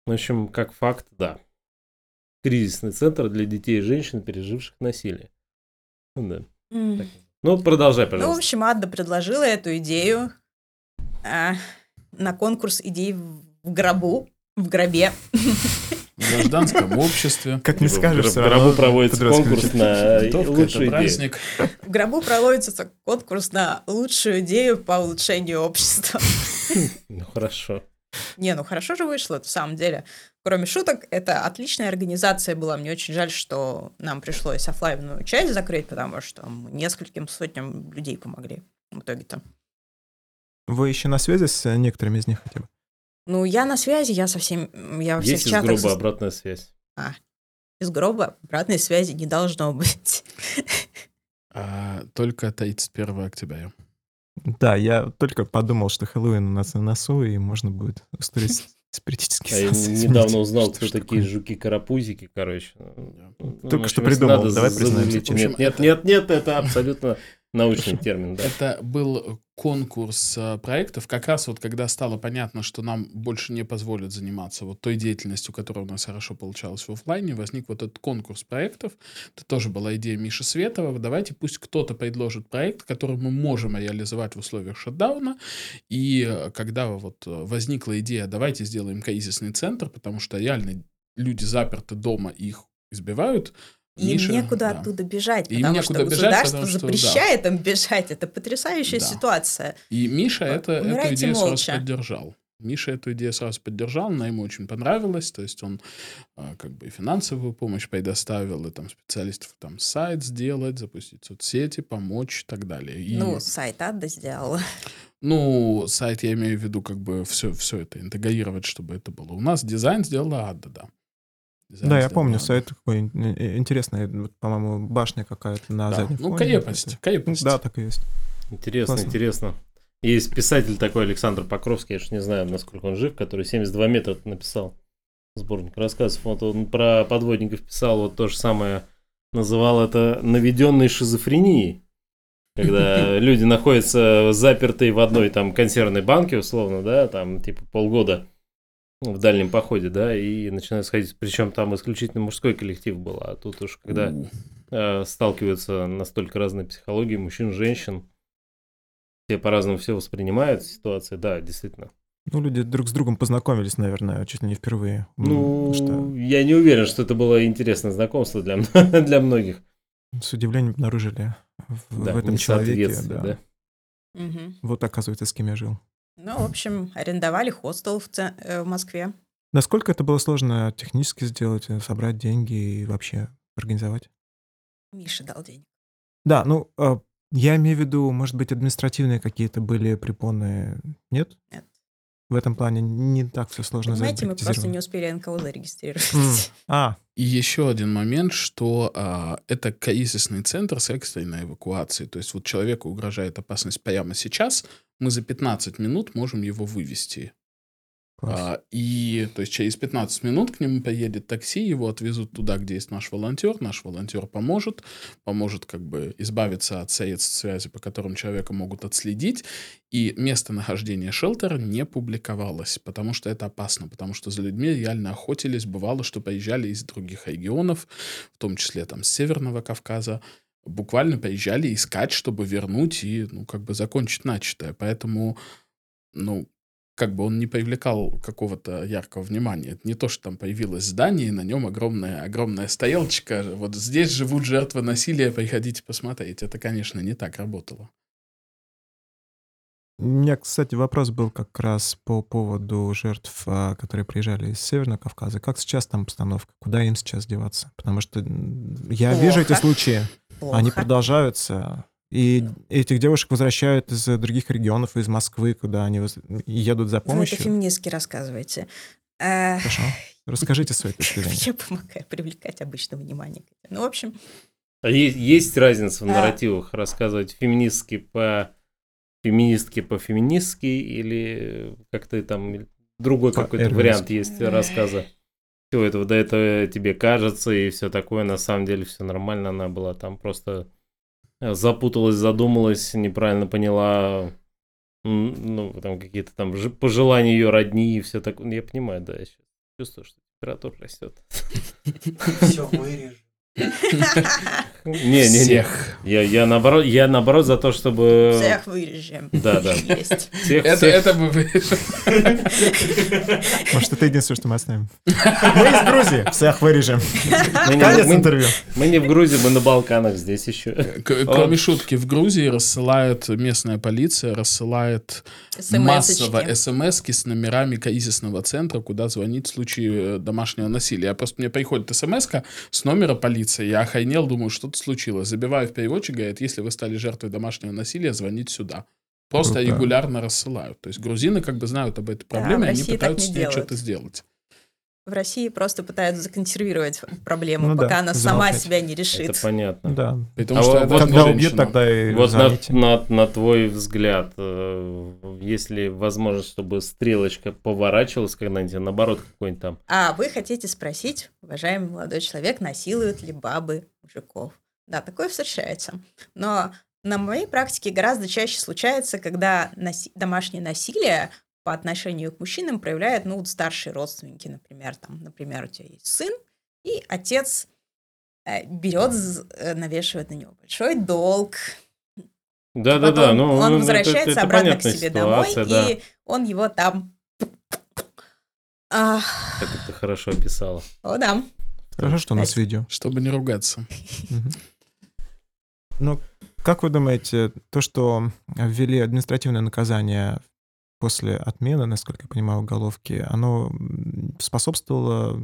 В общем, как факт, да. Кризисный центр для детей и женщин, переживших насилие. Ну, да. Так. Ну, продолжай, Ну, в пожалуйста. общем, Адда предложила эту идею а, на конкурс идей в гробу, в гробе. В гражданском обществе. Как не скажешь, в гробу проводится конкурс на лучшую идею. праздник. В гробу проводится конкурс на лучшую идею по улучшению общества. Ну, хорошо. Не, ну хорошо же вышло, это в самом деле. Кроме шуток, это отличная организация была. Мне очень жаль, что нам пришлось офлайновую часть закрыть, потому что мы нескольким сотням людей помогли в итоге-то. Вы еще на связи с э, некоторыми из них хотя бы? Ну, я на связи, я со всеми, я во всех Есть из чатах грубо со- обратная связь. из гроба обратной связи не должно быть. А, Только 31 октября. Да, я только подумал, что Хэллоуин у нас на носу, и можно будет устроить Спиритический А я сеанс, недавно узнал, Что такие жуки-карапузики, короче. Ну, Только в что придумал, давай признаемся. Нет, нет, нет, это абсолютно научный термин, да. Это был конкурс э, проектов, как раз вот когда стало понятно, что нам больше не позволят заниматься вот той деятельностью, которая у нас хорошо получалась в оффлайне, возник вот этот конкурс проектов. Это тоже была идея Миши Светова. Давайте пусть кто-то предложит проект, который мы можем реализовать в условиях шатдауна. И э, когда вот э, возникла идея, давайте сделаем кризисный центр, потому что реально люди заперты дома, их избивают. Им Миша, некуда да. оттуда бежать, потому некуда что бежать, государство потому что, да. запрещает им бежать. Это потрясающая Да. ситуация. И Миша это, эту идею сразу молча. поддержал. Миша эту идею сразу поддержал, она ему очень понравилась, то есть он а, как бы и финансовую помощь предоставил, и там специалистов там сайт сделать, запустить соцсети, помочь и так далее. И, Ну, сайт Адда сделала. ну, сайт я имею в виду как бы все, все это интегрировать, чтобы это было. У нас дизайн сделала Адда, да. Дизайн Да, я помню, сайт такой ин- ин- интересный, вот, по-моему, башня какая-то на Да, заднем Ну, фоне. крепость, Ну, крепость. Да, так и есть. Интересно, Классно. интересно. Есть писатель такой Александр Покровский, я же не знаю, насколько он жив, который 72 метра написал сборник рассказов. Вот он про подводников писал вот то же самое, называл это наведенной шизофренией. Когда люди находятся запертые в одной там консервной банке, условно, да, там типа полгода в дальнем походе, да, и начинают сходить. Причем там исключительно мужской коллектив был, а тут уж когда э, сталкиваются настолько разной психологии мужчин, женщин. Все по-разному все воспринимают ситуации, да, действительно. Ну, люди друг с другом познакомились, наверное, чуть ли не впервые. Ну, что я не уверен, что это было интересное знакомство для, для многих. с удивлением обнаружили в, Да, в этом человеке. Да. да. Мгм. Вот, оказывается, с кем я жил. Ну, в общем, арендовали хостел в, ц- э, в Москве. Насколько это было сложно технически сделать, э, собрать деньги и вообще организовать? Миша дал денег. Да, ну, э, я имею в виду, может быть, административные какие-то были препоны, нет? Нет. В этом плане не так все сложно Понимаете, мы просто не успели НКО зарегистрировать. М, А, И еще один момент, что а, это кризисный центр с экстренной эвакуацией. То есть вот человеку угрожает опасность прямо сейчас, мы за 15 минут можем его вывести. класс. А, и то есть через 15 минут к нему поедет такси, его отвезут туда, где есть наш волонтер. Наш волонтер поможет, поможет как бы избавиться от средств связи, по которым человека могут отследить. И местонахождение шелтера не публиковалось, потому что это опасно, потому что за людьми реально охотились. Бывало, что приезжали из других регионов, в том числе там с Северного Кавказа, буквально приезжали искать, чтобы вернуть и, ну, как бы закончить начатое. Поэтому, ну, как бы он не привлекал какого-то яркого внимания. Это не то, что там появилось здание, и на нем огромная, огромная стоялочка. Вот здесь живут жертвы насилия, приходите посмотреть. Это, конечно, не так работало. У меня, кстати, вопрос был как раз по поводу жертв, а, которые приезжали из Северного Кавказа. Как сейчас там обстановка? Куда им сейчас деваться? Потому что я вижу эти Плохо. случаи, Плохо. они продолжаются. И этих девушек возвращают из других регионов, из Москвы, куда они воз- едут за Вы это помощью. феминистски рассказываете. Э, Хорошо. Расскажите свои точки зрения. Я помогаю привлекать обычно внимание. к этому. Ну, в общем, А есть, есть разница в А. нарративах рассказывать феминистски по феминистки по феминистски или как-то там другой какой-то вариант есть Эх. рассказа. Всего этого до этого тебе кажется и все такое, на самом деле все нормально, она была там просто э, запуталась, задумалась, неправильно поняла, ну, там какие-то там пожелания ее родни и все такое. Я понимаю, да, я сейчас чувствую, что температура растет. Все вырежем. Не-не-не, Всех. я, я, наоборот, я наоборот за то, чтобы... всех вырежем. Да, да. Есть. Всех, Это, всех- это бы вы- Может, это единственное, что мы оставим. Мы из Грузии. Всех вырежем. мы, не, Конец мы- интервью. мы не в Грузии, мы на Балканах здесь еще. К- Кроме шутки, в Грузии рассылают, местная полиция рассылает массово СМС-очки. смс с номерами кризисного центра, куда звонить в случае э, домашнего насилия. Просто мне приходит смс с номера полиции. Я охренел, думаю, что-то случилось. Забиваю в переводчик, говорит, если вы стали жертвой домашнего насилия, звоните сюда. Просто Круто. регулярно рассылают. То есть грузины как бы знают об этой проблеме, и они пытаются не с ней что-то сделать. в России просто пытаются законсервировать проблему, Ну да, пока она сама замолчать. себя не Это решит. понятно. Да. При том, А что вот это Когда убьют, тогда и Вот на, на, на твой взгляд, э, есть ли возможность, чтобы стрелочка поворачивалась когда-нибудь, а наоборот, какой-нибудь там... А вы хотите спросить, уважаемый молодой человек, насилуют ли бабы мужиков? Да, такое встречается. Но на моей практике гораздо чаще случается, когда наси- домашнее насилие по отношению к мужчинам проявляют, ну, вот старшие родственники, например, там, например, у тебя есть сын, и отец э, берет, э, навешивает на него большой долг, Да-да-да, потом ну... он возвращается это- это обратно к себе ситуация, домой, да. и он его там... Как это хорошо описала. о, да. Хорошо, что у нас видео. Чтобы не ругаться. Ну, как вы думаете, то, что ввели административное наказание после отмены, насколько я понимаю, уголовки, оно способствовало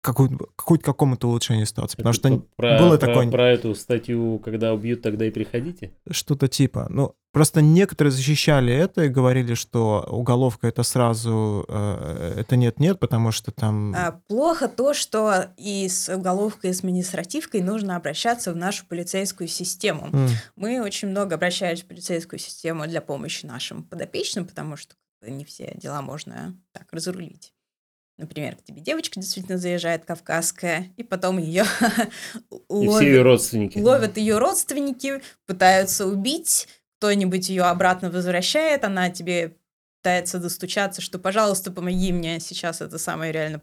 какой- какому-то улучшению ситуации? Потому Это что про, было про- такое про эту статью, когда убьют, тогда и приходите. что-то типа. Ну, просто некоторые защищали это и говорили, что уголовка это сразу, э, это нет-нет, потому что там... А, Плохо то, что и с уголовкой, и с административкой нужно обращаться в нашу полицейскую систему. м, Мы очень много обращались в полицейскую систему для помощи нашим подопечным, потому что не все дела можно так разрулить. Например, к тебе девочка действительно заезжает кавказская, и потом ее все ее родственники. ловят ее родственники, пытаются убить, кто-нибудь ее обратно возвращает, она тебе пытается достучаться, что, пожалуйста, помоги мне, сейчас это самое реально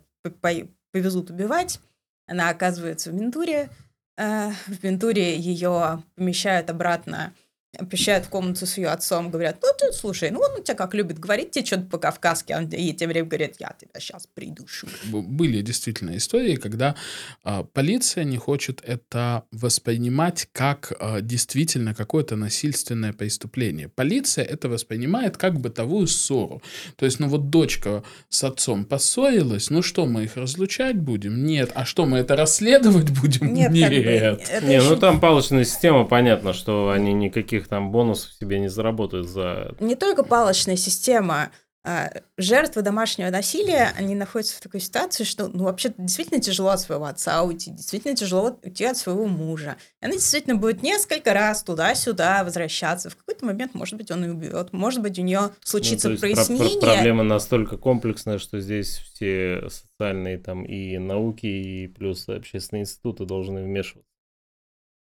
повезут убивать. Она оказывается в ментуре, э, в ментуре ее помещают обратно, помещают в комнату с ее отцом, говорят, ну ты, слушай, ну он у тебя как любит говорить тебе что-то по-кавказски, а он ей тем временем говорит, я тебя сейчас придушу. Были действительно истории, когда а, полиция не хочет это воспринимать как а, действительно какое-то насильственное преступление. Полиция это воспринимает как бытовую ссору. То есть, ну вот дочка с отцом поссорилась, ну что, мы их разлучать будем? Нет. А что, мы это расследовать будем? Нет, как бы, это Не, ну очень- там палочная система, понятно, что они никаких там бонусов себе не заработают за... не только палочная система, а, жертвы домашнего насилия, они находятся в такой ситуации, что, ну, вообще действительно тяжело от своего отца уйти, действительно тяжело уйти от своего мужа. И она действительно будет несколько раз туда-сюда возвращаться. В какой-то момент, может быть, он и убьет, может быть, у нее Ну, случится то есть про- про- прояснение. проблема настолько комплексная, что здесь все социальные там и науки, и плюс общественные институты должны вмешиваться.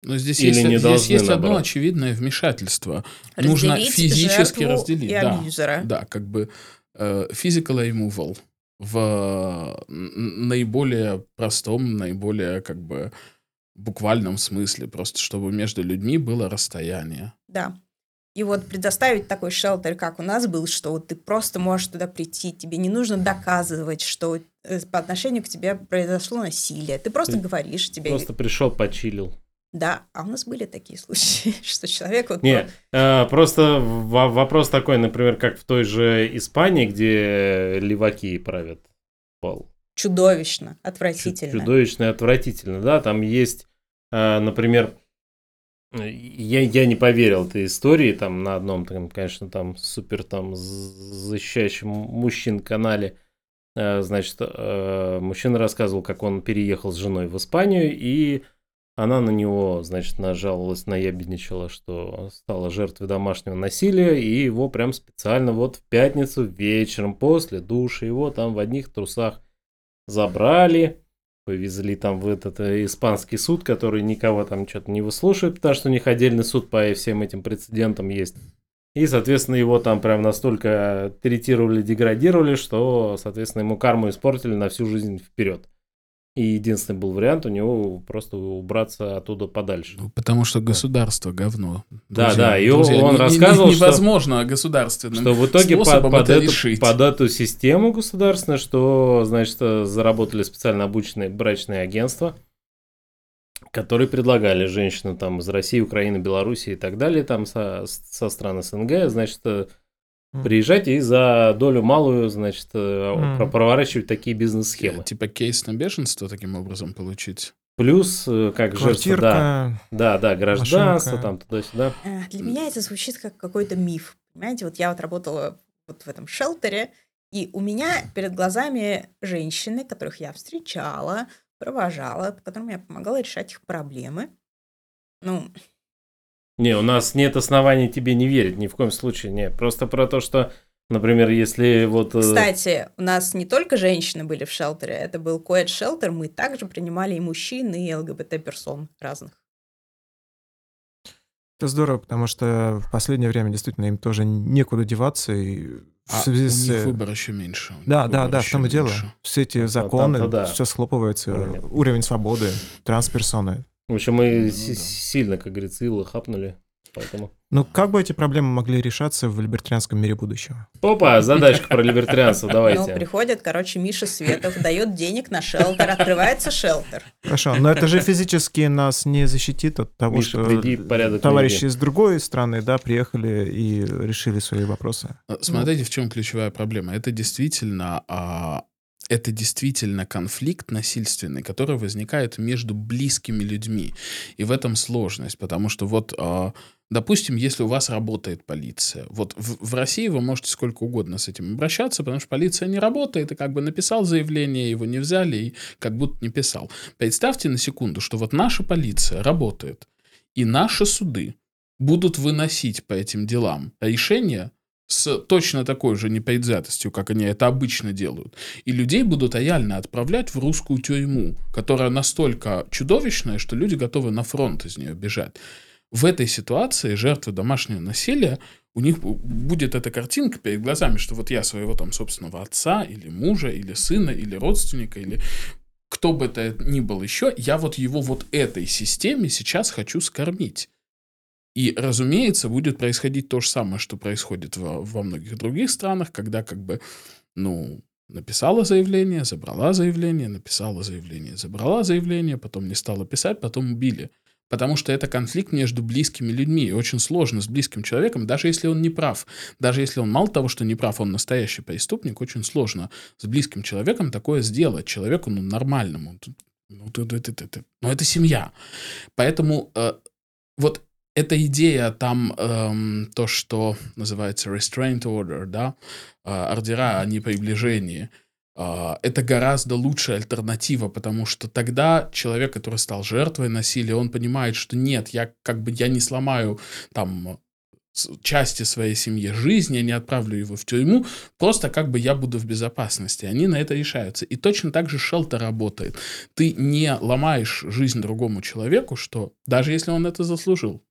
Но здесь Или есть, не здесь должны, есть одно наоборот. очевидное вмешательство. Нужно Разделить физически жертву разделить. и да. абьюзера. Да, как бы э, physical removal в э, наиболее простом, наиболее как бы буквальном смысле, просто чтобы между людьми было расстояние. Да. И вот предоставить такой шелтер, как у нас был, что вот ты просто можешь туда прийти, тебе не нужно доказывать, что э, по отношению к тебе произошло насилие. Ты просто Ты говоришь, тебе... Просто пришел, почилил. Да, а у нас были такие случаи, что человек вот... Не, э, просто во- вопрос такой, например, как в той же Испании, где леваки правят пол. чудовищно, Чу- отвратительно. Чудовищно и отвратительно, да, там есть, э, например, я, я не поверил этой истории, там на одном, там, конечно, там супер там защищающем мужчин канале, э, значит, э, мужчина рассказывал, как он переехал с женой в Испанию, и она на него, значит, нажаловалась, наябедничала, что стала жертвой домашнего насилия, и его прям специально вот в пятницу вечером после душа его там в одних трусах забрали, повезли там в этот э, испанский суд, который никого там что-то не выслушивает, потому что у них отдельный суд по всем этим прецедентам есть. И, соответственно, его там прям настолько третировали, деградировали, что, соответственно, ему карму испортили на всю жизнь вперед. И единственный был вариант у него просто убраться оттуда подальше. Ну, Потому что государство говно. Да, да, и друзья, он не- не- рассказывал, что- невозможно государственным Что в итоге под, под эту, решить. под эту систему государственную, что, значит, заработали специально обученные брачные агентства, которые предлагали женщинам там из России, Украины, Белоруссии и так далее, там со, со стран СНГ, значит, э. Приезжать и за долю малую, значит, э, про- проворачивать такие бизнес-схемы. Типа кейс на беженство таким образом получить. Плюс, э, как жертва, да, да, да, гражданство, машинка. там туда-сюда. Э, Для меня это звучит как какой-то миф. Понимаете, вот я вот работала вот в этом шелтере, И у меня перед глазами женщины, которых я встречала, провожала, которым я помогала решать их проблемы. Ну, Не, у нас нет оснований тебе не верить, ни в коем случае. Нет, просто про то, что, например, если вот... э, кстати, у нас не только женщины были в шелтере, это был коэд шелтер, мы также принимали и мужчин, и ЛГБТ-персон разных. Это здорово, потому что в последнее время действительно им тоже некуда деваться. И в А связи у с... них выбор еще меньше. у Да, да, да, в том и дело. меньше. Все эти законы, там-то да. все схлопывается, Уровень. уровень свободы, трансперсоны. В общем, мы Ну да. сильно, как говорится, илы хапнули. Поэтому... Ну, как бы эти проблемы могли решаться в либертарианском мире будущего? Опа, задачка про либертарианство, Ну, давайте. приходит, короче, Миша Светов, дает денег на шелтер, открывается шелтер. Хорошо, но это же физически нас не защитит от того, Миша, что приди, порядок товарищи наведи. из другой страны, да, приехали и решили свои вопросы. А, Смотрите, в чем ключевая проблема. Это действительно, а, это действительно конфликт насильственный, который возникает между близкими людьми. И в этом сложность, потому что вот, а, допустим, если у вас работает полиция, вот в, в России вы можете сколько угодно с этим обращаться, потому что полиция не работает, и как бы написал заявление, его не взяли, и как будто не писал. Представьте на секунду, что вот наша полиция работает, и наши суды будут выносить по этим делам решения с точно такой же непредвзятостью, как они это обычно делают. И людей будут реально отправлять в русскую тюрьму, которая настолько чудовищная, что люди готовы на фронт из нее бежать. В этой ситуации жертвы домашнего насилия, у них бу- будет эта картинка перед глазами, что вот я своего там собственного отца или мужа, или сына, или родственника, или кто бы это ни был еще, я вот его вот этой системе сейчас хочу скормить. И, разумеется, будет происходить то же самое, что происходит во, во многих других странах, когда как бы, ну, написала заявление, забрала заявление, написала заявление, забрала заявление, потом не стала писать, потом убили. Потому что это конфликт между близкими людьми. И очень сложно с близким человеком, даже если он не прав. Даже если он мало того, что не прав, он настоящий преступник, очень сложно с близким человеком такое сделать. Человеку, ну, нормальному. Ну, ты- ты- ты- ты. Но это семья. Поэтому э, вот эта идея там, эм, то, что называется restraint order, да, э, ордера о неприближении, э, это гораздо лучшая альтернатива, потому что тогда человек, который стал жертвой насилия, он понимает, что нет, я как бы я не сломаю там части своей семьи жизни, я не отправлю его в тюрьму, просто как бы я буду в безопасности. Они на это решаются. И точно так же шелтер работает. Ты не ломаешь жизнь другому человеку, что даже если он это заслужил.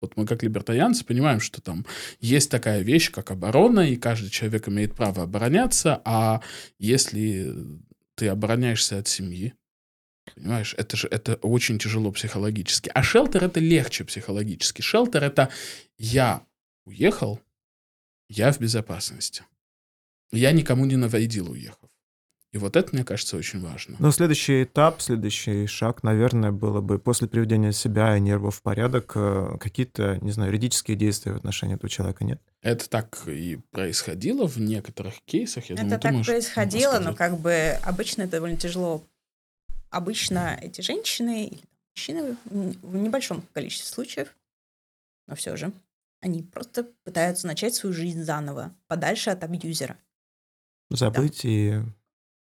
Вот мы как либертарианцы понимаем, что там есть такая вещь, как оборона, и каждый человек имеет право обороняться, а если ты обороняешься от семьи, понимаешь, это же это очень тяжело психологически. А шелтер это легче психологически. Шелтер это я уехал, я в безопасности. Я никому не навредил, уехав. И вот это, мне кажется, очень важно. Но следующий этап, следующий шаг, наверное, было бы после приведения себя и нервов в порядок э, какие-то, не знаю, юридические действия в отношении этого человека, нет? Это так и происходило в некоторых кейсах. Я Это думаю, так можешь происходило, но как бы обычно это довольно тяжело. Обычно эти женщины или мужчины в небольшом количестве случаев, но все же, они просто пытаются начать свою жизнь заново, подальше от абьюзера. Забыть и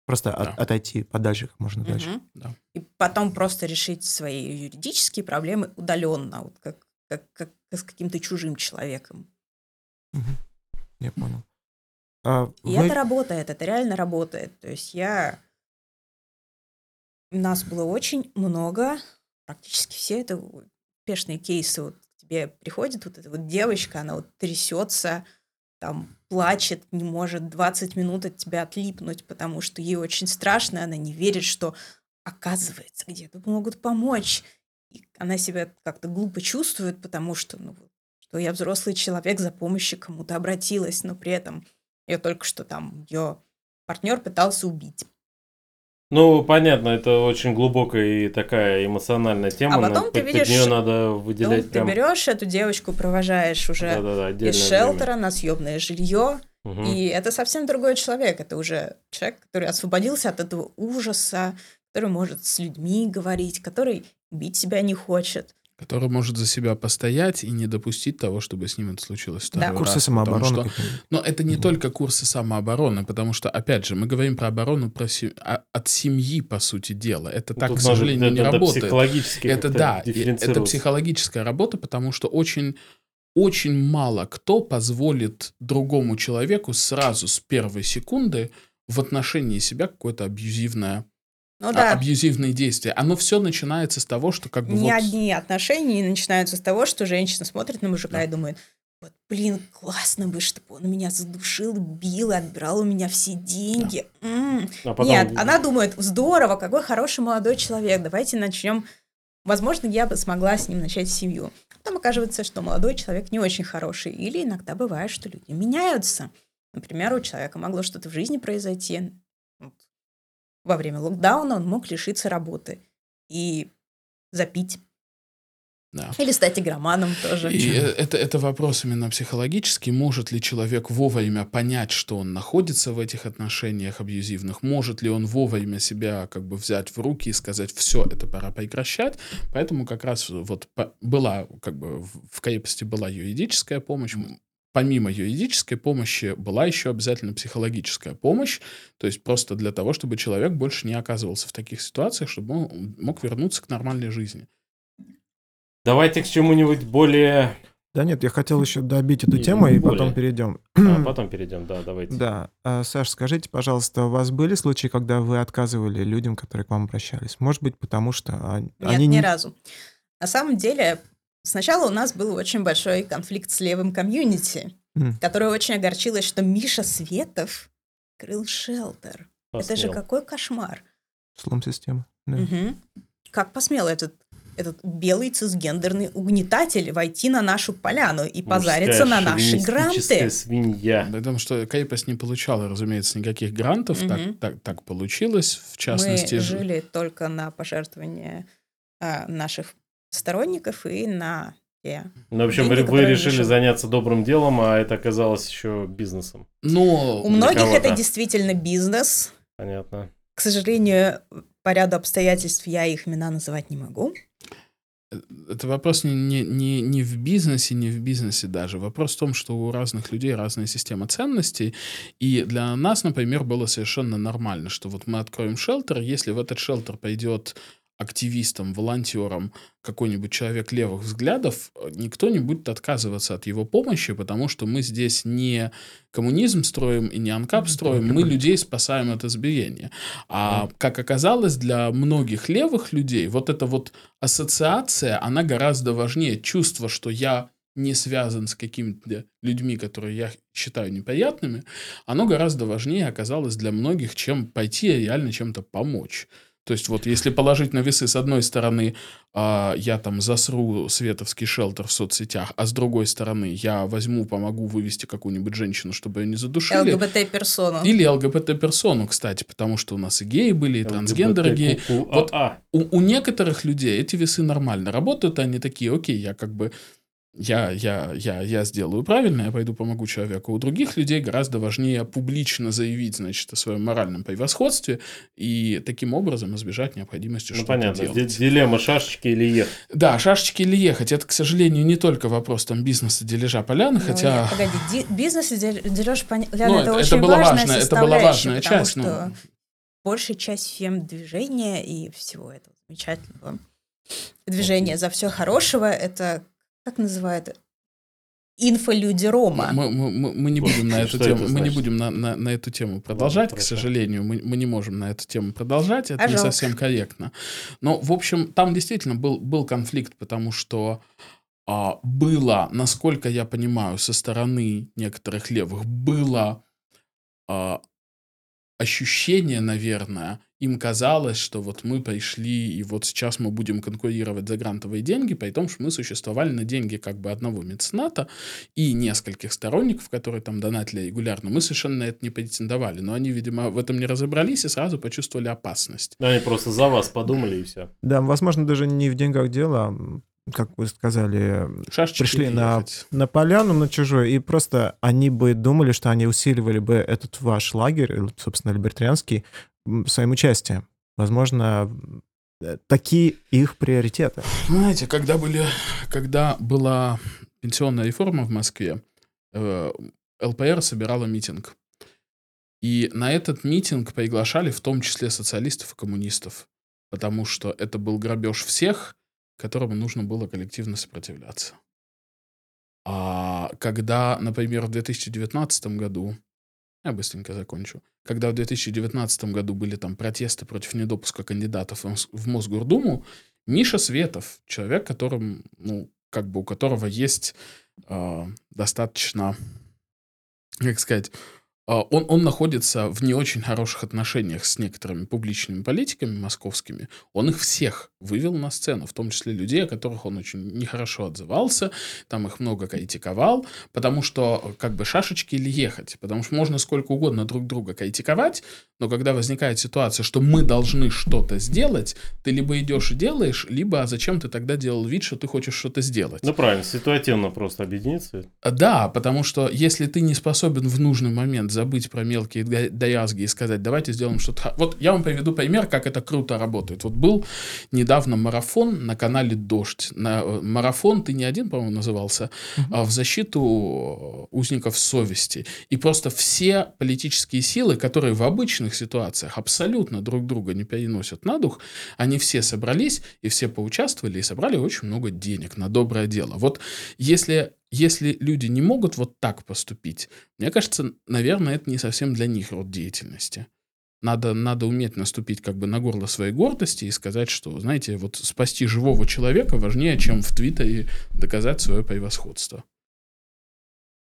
просто от- Да. отойти подальше как можно дальше. Мгм. Да. И потом просто решить свои юридические проблемы удаленно, вот как, как, как с каким-то чужим человеком. Мгм. Я понял. А И вы- это работает, это реально работает. То есть я... Нас было очень много, практически все это успешные кейсы. Вот к тебе приходит вот эта вот девочка, она вот трясется, там плачет, не может 20 минут от тебя отлипнуть, потому что ей очень страшно, она не верит, что оказывается где-то могут помочь. И она себя как-то глупо чувствует, потому что, ну, что я взрослый человек, за помощью кому-то обратилась, но при этом ее только что там ее партнер пытался убить. Ну, понятно, это очень глубокая и такая эмоциональная тема. А потом ты под- под видишь, нее надо выделять ты прям... берешь эту девочку, провожаешь уже Да-да-да, из время. шелтера на съемное жилье, Мгм. и это совсем другой человек. Это уже человек, который освободился от этого ужаса, который может с людьми говорить, который бить себя не хочет. Который может за себя постоять и не допустить того, чтобы с ним это случилось второй Да. Курсы раз, потому самообороны. что-. Но это не Мгм. только курсы самообороны, потому что, опять же, мы говорим про оборону про се- а- от семьи, по сути дела. Это так, Тут к сожалению, не это- это работает. психологически Это как-то да, это психологическая работа, потому что очень, очень мало кто позволит другому человеку сразу с первой секунды в отношении себя какое-то абьюзивное, Ну а- да, абьюзивные действия. Оно все начинается с того, что как бы не вот... одни отношения начинаются с того, что женщина смотрит на мужика Да. и думает, вот, блин, классно бы, чтобы он меня задушил, бил, отбирал у меня все деньги. М. А потом- Нет, она думает, здорово, какой хороший молодой человек, давайте начнем. Возможно, я бы смогла с ним начать семью. Потом оказывается, что молодой человек не очень хороший. Или иногда бывает, что люди меняются. Например, у человека могло что-то в жизни произойти. Во время локдауна он мог лишиться работы и запить. Да. Или стать игроманом тоже. И э, это, это вопрос именно психологический. Может ли человек вовремя понять, что он находится в этих отношениях абьюзивных? Может ли он вовремя себя как бы взять в руки и сказать, все, это пора прекращать? Поэтому как раз вот была, как бы в в крепости была юридическая помощь. Помимо юридической помощи была еще обязательно психологическая помощь, то есть просто для того, чтобы человек больше не оказывался в таких ситуациях, чтобы он мог вернуться к нормальной жизни. Давайте к чему-нибудь более... Да нет, я хотел еще добить эту И тему и более. потом перейдем. А, потом перейдем, да, давайте. Да. А, Саш, скажите, пожалуйста, у вас были случаи, когда вы отказывали людям, которые к вам обращались? Может быть, потому что а- Нет, они ни не... разу. На самом деле, сначала у нас был очень большой конфликт с левым комьюнити, М. которое очень огорчилось, что Миша Светов крыл шелтер. Это же Посмел. какой кошмар. Слом системы. Да. Мгм. Как посмел этот, этот белый цисгендерный угнетатель войти на нашу поляну и позариться Мужская на наши гранты? свинья. Потому что крепость не получала, разумеется, никаких грантов. Так, Мгм. так, так получилось. В частности, Мы жили только на пожертвования а, наших сторонников и на те Ну, в общем, Деньги, вы, решили вышел. заняться добрым делом, а это оказалось еще бизнесом. но У многих кого-то. это действительно бизнес. Понятно. К сожалению, по ряду обстоятельств я их имена называть не могу. это вопрос не, не, не, не в бизнесе, не в бизнесе даже. Вопрос в том, что у разных людей разная система ценностей. И для нас, например, было совершенно нормально, что вот мы откроем шелтер, если в этот шелтер пойдет активистом, волонтером какой-нибудь человек левых взглядов, никто не будет отказываться от его помощи, потому что мы здесь не коммунизм строим и не анкап строим, мы людей спасаем от избиения. А как оказалось, для многих левых людей вот эта вот ассоциация, она гораздо важнее. Чувство, что я не связан с какими-то людьми, которые я считаю неприятными, оно гораздо важнее оказалось для многих, чем пойти и реально чем-то помочь. То есть вот если положить на весы с одной стороны а, я там засру световский шелтер в соцсетях, а с другой стороны я возьму, помогу вывести какую-нибудь женщину, чтобы ее не задушили. ЛГБТ-персону. Или ЛГБТ-персону, кстати, потому что у нас и геи были, и трансгендеры геи. Вот А, у, у некоторых людей эти весы нормально работают, они такие, окей, я как бы, я, я, я, я сделаю правильно, я пойду помогу человеку. У других людей гораздо важнее публично заявить, значит, о своем моральном превосходстве и таким образом избежать необходимости ну что-то понятно. делать. Ди- Дилемма шашечки или ехать. Да, шашечки или ехать, это, к сожалению, не только вопрос там бизнеса, дележа поляны, Ну, хотя... нет, погоди, ди- бизнес и дел- дележ поня- Ну, это, это- очень была важная важная- это была важная часть, ну. что большая часть фем-движения и всего этого замечательного движения за все хорошего, это, как называют, инфолюди Рома. Мы, мы- мы- мы не будем на эту тему, мы не будем на, на- на эту тему продолжать, к сожалению, мы, мы не можем на эту тему продолжать, это А не жалко. совсем корректно. Но, в общем, там действительно был, был конфликт, потому что а, было, насколько я понимаю, со стороны некоторых левых, было а, ощущение, наверное, им казалось, что вот мы пришли, и вот сейчас мы будем конкурировать за грантовые деньги, при том, что мы существовали на деньги как бы одного мецената и нескольких сторонников, которые там донатили регулярно. Мы совершенно на это не претендовали, но они, видимо, в этом не разобрались и сразу почувствовали опасность. Они просто за вас подумали и все. Да, возможно, даже не в деньгах дело, а, как вы сказали, Шашечки пришли на, ехать. на поляну, на чужой, и просто они бы думали, что они усиливали бы этот ваш лагерь, э, собственно, либертарианский, своим участием. Возможно, э, такие их приоритеты. Знаете, когда были, когда была пенсионная реформа в Москве, э, ЛПР собирала митинг. И на этот митинг приглашали в том числе социалистов и коммунистов, потому что это был грабеж всех, которому нужно было коллективно сопротивляться. А когда, например, в 2019 году, я быстренько закончу, когда в 2019 году были там протесты против недопуска кандидатов в Мос- в Мосгордуму, Миша Светов, человек, которым, ну, как бы у которого есть э, достаточно, как сказать, э, он, он находится в не очень хороших отношениях с некоторыми публичными политиками московскими. Он их всех вывел на сцену, в том числе людей, о которых он очень нехорошо отзывался, там их много критиковал, потому что как бы шашечки или ехать, потому что можно сколько угодно друг друга критиковать, но когда возникает ситуация, что мы должны что-то сделать, ты либо идешь и делаешь, либо а зачем ты тогда делал вид, что ты хочешь что-то сделать. Ну правильно, ситуативно просто объединиться. А, Да, потому что если ты не способен в нужный момент забыть про мелкие д- дрязги и сказать, давайте сделаем что-то... х-». Вот я вам приведу пример, как это круто работает. Вот был недавно марафон на канале «Дождь». На, э, марафон, ты не один, по-моему, назывался, а в защиту э, узников совести. И просто все политические силы, которые в обычных ситуациях абсолютно друг друга не переносят на дух, они все собрались и все поучаствовали и собрали очень много денег на доброе дело. Вот если, если люди не могут вот так поступить, мне кажется, наверное, это не совсем для них род деятельности. Надо, надо уметь наступить как бы на горло своей гордости и сказать, что, знаете, вот спасти живого человека важнее, чем в Твиттере доказать свое превосходство.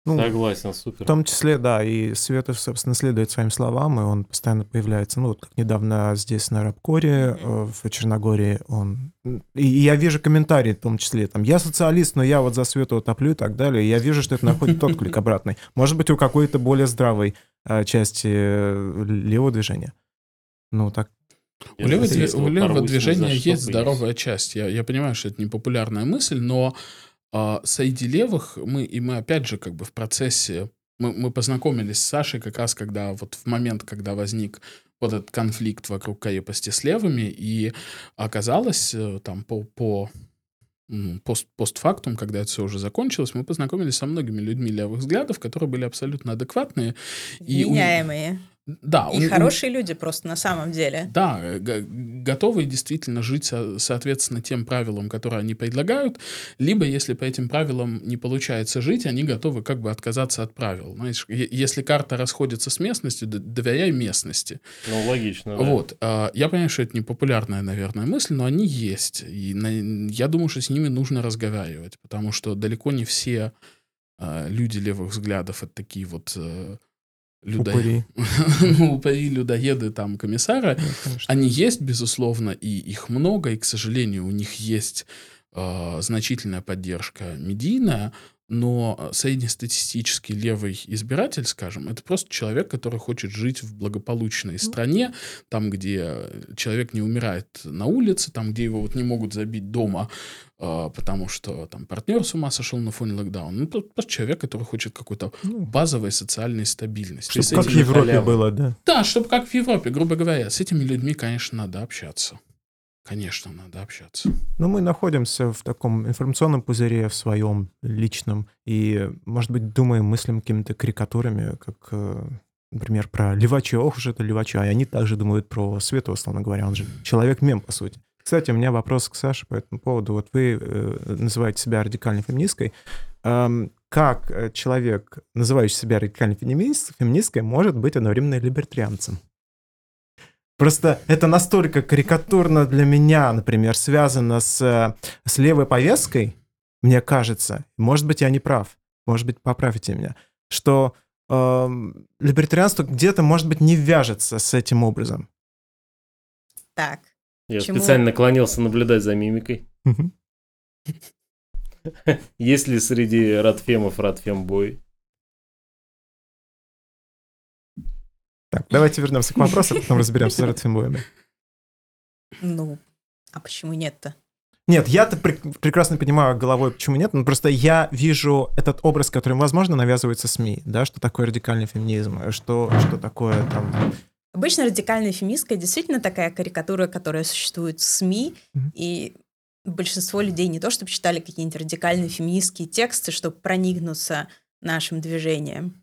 Ну, Согласен, В супер. том числе, да, и Светов, собственно, следует своим словам, и он постоянно появляется, ну, вот как недавно здесь на Рабкоре, э, в Черногории он... И я вижу комментарии в том числе, там, я социалист, но я вот за Светова топлю и так далее, и я вижу, что это находит отклик обратный. Может быть, у какой-то более здравой э, части э, левого движения. Ну, так, У левого, у левого движения есть здоровая часть. Я, я понимаю, что это не популярная мысль, но а, среди левых мы, и мы опять же как бы в процессе, мы, мы познакомились с Сашей как раз когда вот в момент, когда возник вот этот конфликт вокруг крепости с левыми, и оказалось э, там по, по пост, постфактум, когда это все уже закончилось, мы познакомились со многими людьми левых взглядов, которые были абсолютно адекватные. И у- Меняемые. Да, у- И у- хорошие люди просто на самом деле. да, готовы действительно жить со- соответственно тем правилам, которые они предлагают, либо если по этим правилам не получается жить, они готовы как бы отказаться от правил. Знаешь, если карта расходится с местностью, доверяй местности. Ну, логично. да. Вот. а, Я понимаю, что это не популярная, наверное, мысль, но они есть. И на- я думаю, что с ними нужно разговаривать, потому что далеко не все а, люди левых взглядов это такие вот э, людо- упыри. ну, упыри, людоеды, там, комиссары. Конечно. Они есть, безусловно, и их много, и, к сожалению, у них есть э, значительная поддержка медийная, но среднестатистический левый избиратель, скажем, это просто человек, который хочет жить в благополучной стране, там, где человек не умирает на улице, там, где его вот не могут забить дома, э, потому что там партнер с ума сошел на фоне локдауна. Ну, просто человек, который хочет какой-то Ну, базовой социальной стабильности. И чтоб с как в Европе халявы. было, да. да, чтобы как в Европе, грубо говоря. С этими людьми, конечно, надо общаться. Конечно, надо общаться. Но мы находимся в таком информационном пузыре в своем личном, и, может быть, думаем, мыслим какими-то карикатурами, как, э, например, про Левача. Ох уж это Левача. И они также думают про Свету, условно говоря. Он же человек-мем, по сути. Кстати, у меня вопрос к Саше по этому поводу. Вот вы э, называете себя радикальной феминисткой. Эм, как э, человек, называющий себя радикальной феминист- феминисткой, может быть одновременно либертарианцем? Просто это настолько карикатурно для меня, например, связано с, э, с левой повесткой, мне кажется, может быть, я не прав, может быть, поправите меня, что эм, либертарианство где-то, может быть, не вяжется с этим образом. Так. Я Почему? специально наклонился наблюдать за мимикой. Есть ли среди радфемов радфембой? Так, давайте вернемся к вопросу, потом разберемся с ратфембоями. Ну, а почему нет-то? Нет, я-то прек- прекрасно понимаю головой, почему нет, но просто я вижу этот образ, которым, возможно, навязывается СМИ, да, что такое радикальный феминизм, что, что такое там Обычно радикальная феминистка действительно такая карикатура, которая существует в СМИ, Мгм. и большинство людей не то чтобы читали какие-нибудь радикальные феминистские тексты, чтобы проникнуться нашим движением.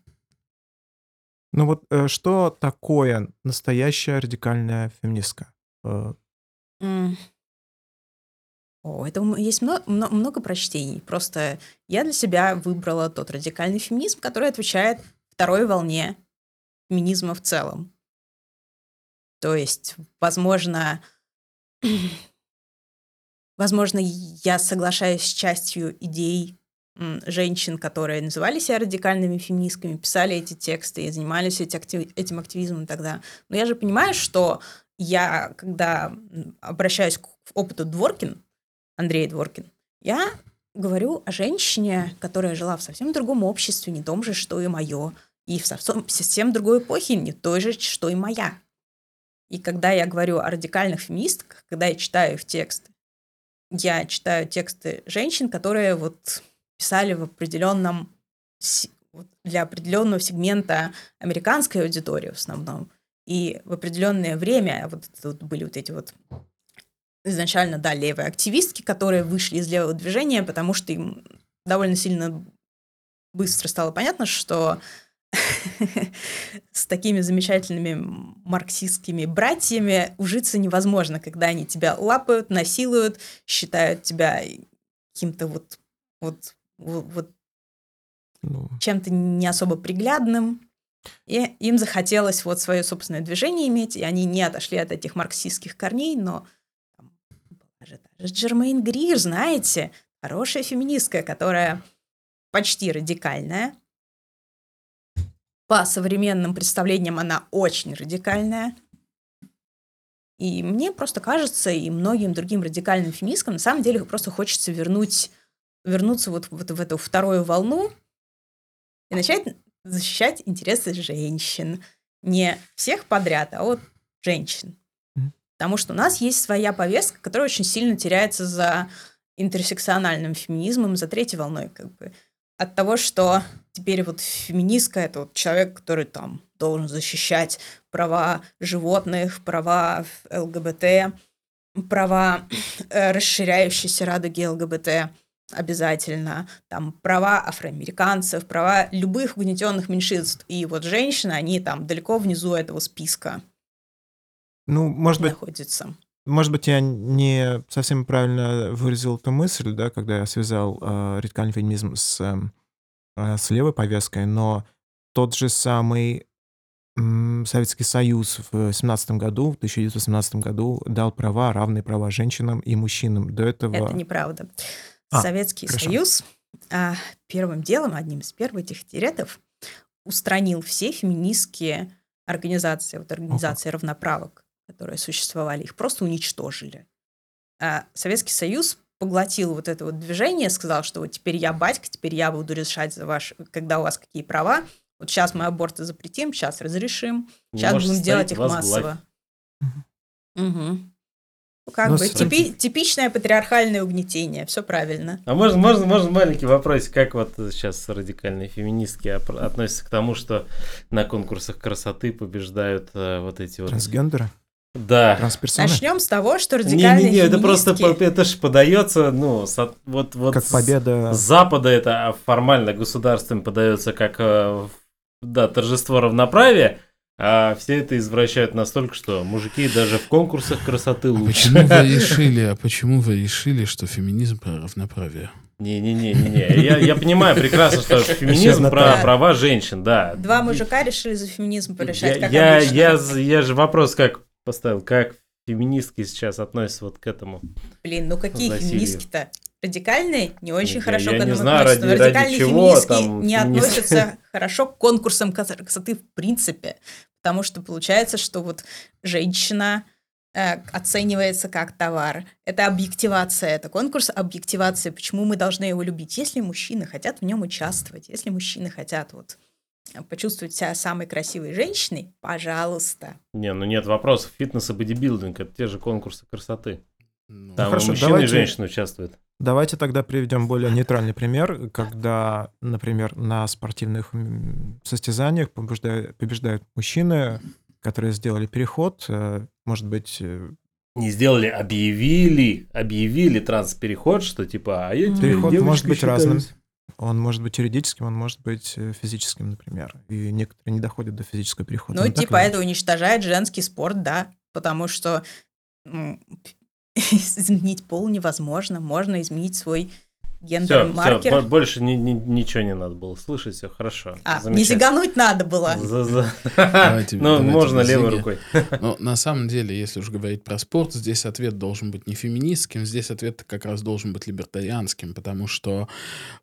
Ну вот э, что такое настоящая радикальная феминистка? Э. О, это есть мно- мно- много прочтений. Просто я для себя выбрала тот радикальный феминизм, который отвечает второй волне феминизма в целом. То есть, возможно, возможно, я соглашаюсь с частью идей женщин, которые называли себя радикальными феминистками, писали эти тексты и занимались этим активизмом тогда. Но я же понимаю, что я, когда обращаюсь к опыту Дворкин, Андрей Дворкин, я говорю о женщине, которая жила в совсем другом обществе, не том же, что и мое, и в совсем, совсем другой эпохе, не той же, что и моя. И когда я говорю о радикальных феминистках, когда я читаю их тексты, я читаю тексты женщин, которые вот писали в определенном для определенного сегмента американской аудитории в основном. И в определенное время вот вот были вот эти вот изначально, да, левые активистки, которые вышли из левого движения, потому что им довольно сильно быстро стало понятно, что с такими замечательными марксистскими братьями ужиться невозможно, когда они тебя лапают, насилуют, считают тебя каким-то вот, вот, вот, ну, чем-то не особо приглядным. И им захотелось вот свое собственное движение иметь, и они не отошли от этих марксистских корней, но там была же та же Джермейн Грир, знаете, хорошая феминистка, которая почти радикальная. По современным представлениям она очень радикальная. И мне просто кажется, и многим другим радикальным феминисткам на самом деле просто хочется вернуть, вернуться вот, вот в эту вторую волну и начать защищать интересы женщин. Не всех подряд, а вот женщин. Потому что у нас есть своя повестка, которая очень сильно теряется за интерсекциональным феминизмом, за третьей волной, как бы. От того, что теперь вот феминистка — это вот человек, который там должен защищать права животных, права ЛГБТ, права э, расширяющейся радуги ЛГБТ обязательно, там права афроамериканцев, права любых угнетенных меньшинств. И вот женщины, они там далеко внизу этого списка ну, может быть, находятся. Может быть, я не совсем правильно выразил эту мысль, да, когда я связал э, радикальный феминизм с, э, с левой повесткой, но тот же самый Советский Союз в 17 году, в 1917 году дал права, равные права женщинам и мужчинам. До этого... Это неправда. А, Советский хорошо. Союз а, первым делом, одним из первых этих декретов, устранил все феминистские организации, вот организации равноправок, которые существовали, их просто уничтожили. А Советский Союз поглотил вот это вот движение, сказал, что вот теперь я батька, теперь я буду решать за ваш, когда у вас какие права. Вот сейчас мы аборты запретим, сейчас разрешим, сейчас можешь будем делать их массово. Мгм. Как Ну, бы с- типи- типичное патриархальное угнетение, все правильно. А можно, можно, можно маленький вопрос, как вот сейчас радикальные феминистки относятся к тому, что на конкурсах красоты побеждают э, вот эти вот... Трансгендеры, Да. трансперсоны. Начнем с того, что радикальные Не-не-не, это просто феминистки- по- это ж подается, ну, со- вот, вот Как с- победа. с Запада это а, формально государством подается как э, да, торжество равноправия, а все это извращают настолько, что мужики даже в конкурсах красоты А лучше. почему вы решили, а почему вы решили, что феминизм про равноправие? Не-не-не-не. Я, я понимаю прекрасно, что феминизм про Да. права женщин, да. Два мужика решили за феминизм порешать, я, как я, обычно. я, я же вопрос как поставил, как феминистки сейчас относятся вот к этому. Блин, ну какие феминистки-то? Радикальные не очень Я- хорошо я к не этому знаю, относятся. ради- но ради радикальные чего феминистки там не феминистки. относятся хорошо к конкурсам красоты в принципе. Потому что получается, что вот женщина э, оценивается как товар. Это объективация, это конкурс объективации. Почему мы должны его любить? Если мужчины хотят в нем участвовать, если мужчины хотят вот э, почувствовать себя самой красивой женщиной, пожалуйста. Не, ну нет вопросов. Фитнес и бодибилдинг это те же конкурсы красоты. Ну, Там и хорошо, мужчины давайте- и женщины участвуют. Давайте тогда приведем более нейтральный пример, когда, например, на спортивных состязаниях побеждают, побеждают мужчины, которые сделали переход, э, может быть, э, Не сделали, объявили, объявили транспереход, что типа, а я переход может быть разным. считаюсь. Он может быть юридическим, он может быть э, физическим, например. И некоторые не доходят до физического перехода. Ну, Ну, типа, это уничтожает женский спорт, да, потому что изменить пол невозможно. Можно изменить свой Все, гендер-маркер. больше ни- ни- ничего не надо было слышать, все хорошо. А, не зигануть надо было. За- за- Давайте- Ну, давайте можно левой рукой. Но на самом деле, если уж говорить про спорт, здесь ответ должен быть не феминистским, здесь ответ как раз должен быть либертарианским, потому что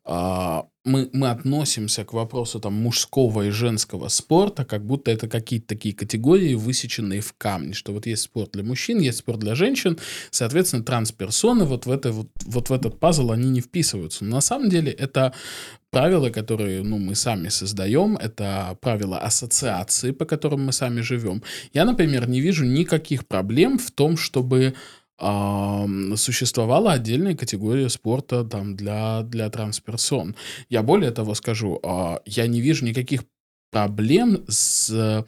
а, мы, мы относимся к вопросу там, мужского и женского спорта, как будто это какие-то такие категории, высеченные в камне, что вот есть спорт для мужчин, есть спорт для женщин, соответственно, трансперсоны вот в, это, вот, вот в этот пазл они не вписываются. Но на самом деле это правила, которые ну, мы сами создаем, это правила ассоциации, по которым мы сами живем. Я, например, не вижу никаких проблем в том, чтобы существовала отдельная категория спорта там, для, для трансперсон. Я более того скажу, а, я не вижу никаких проблем с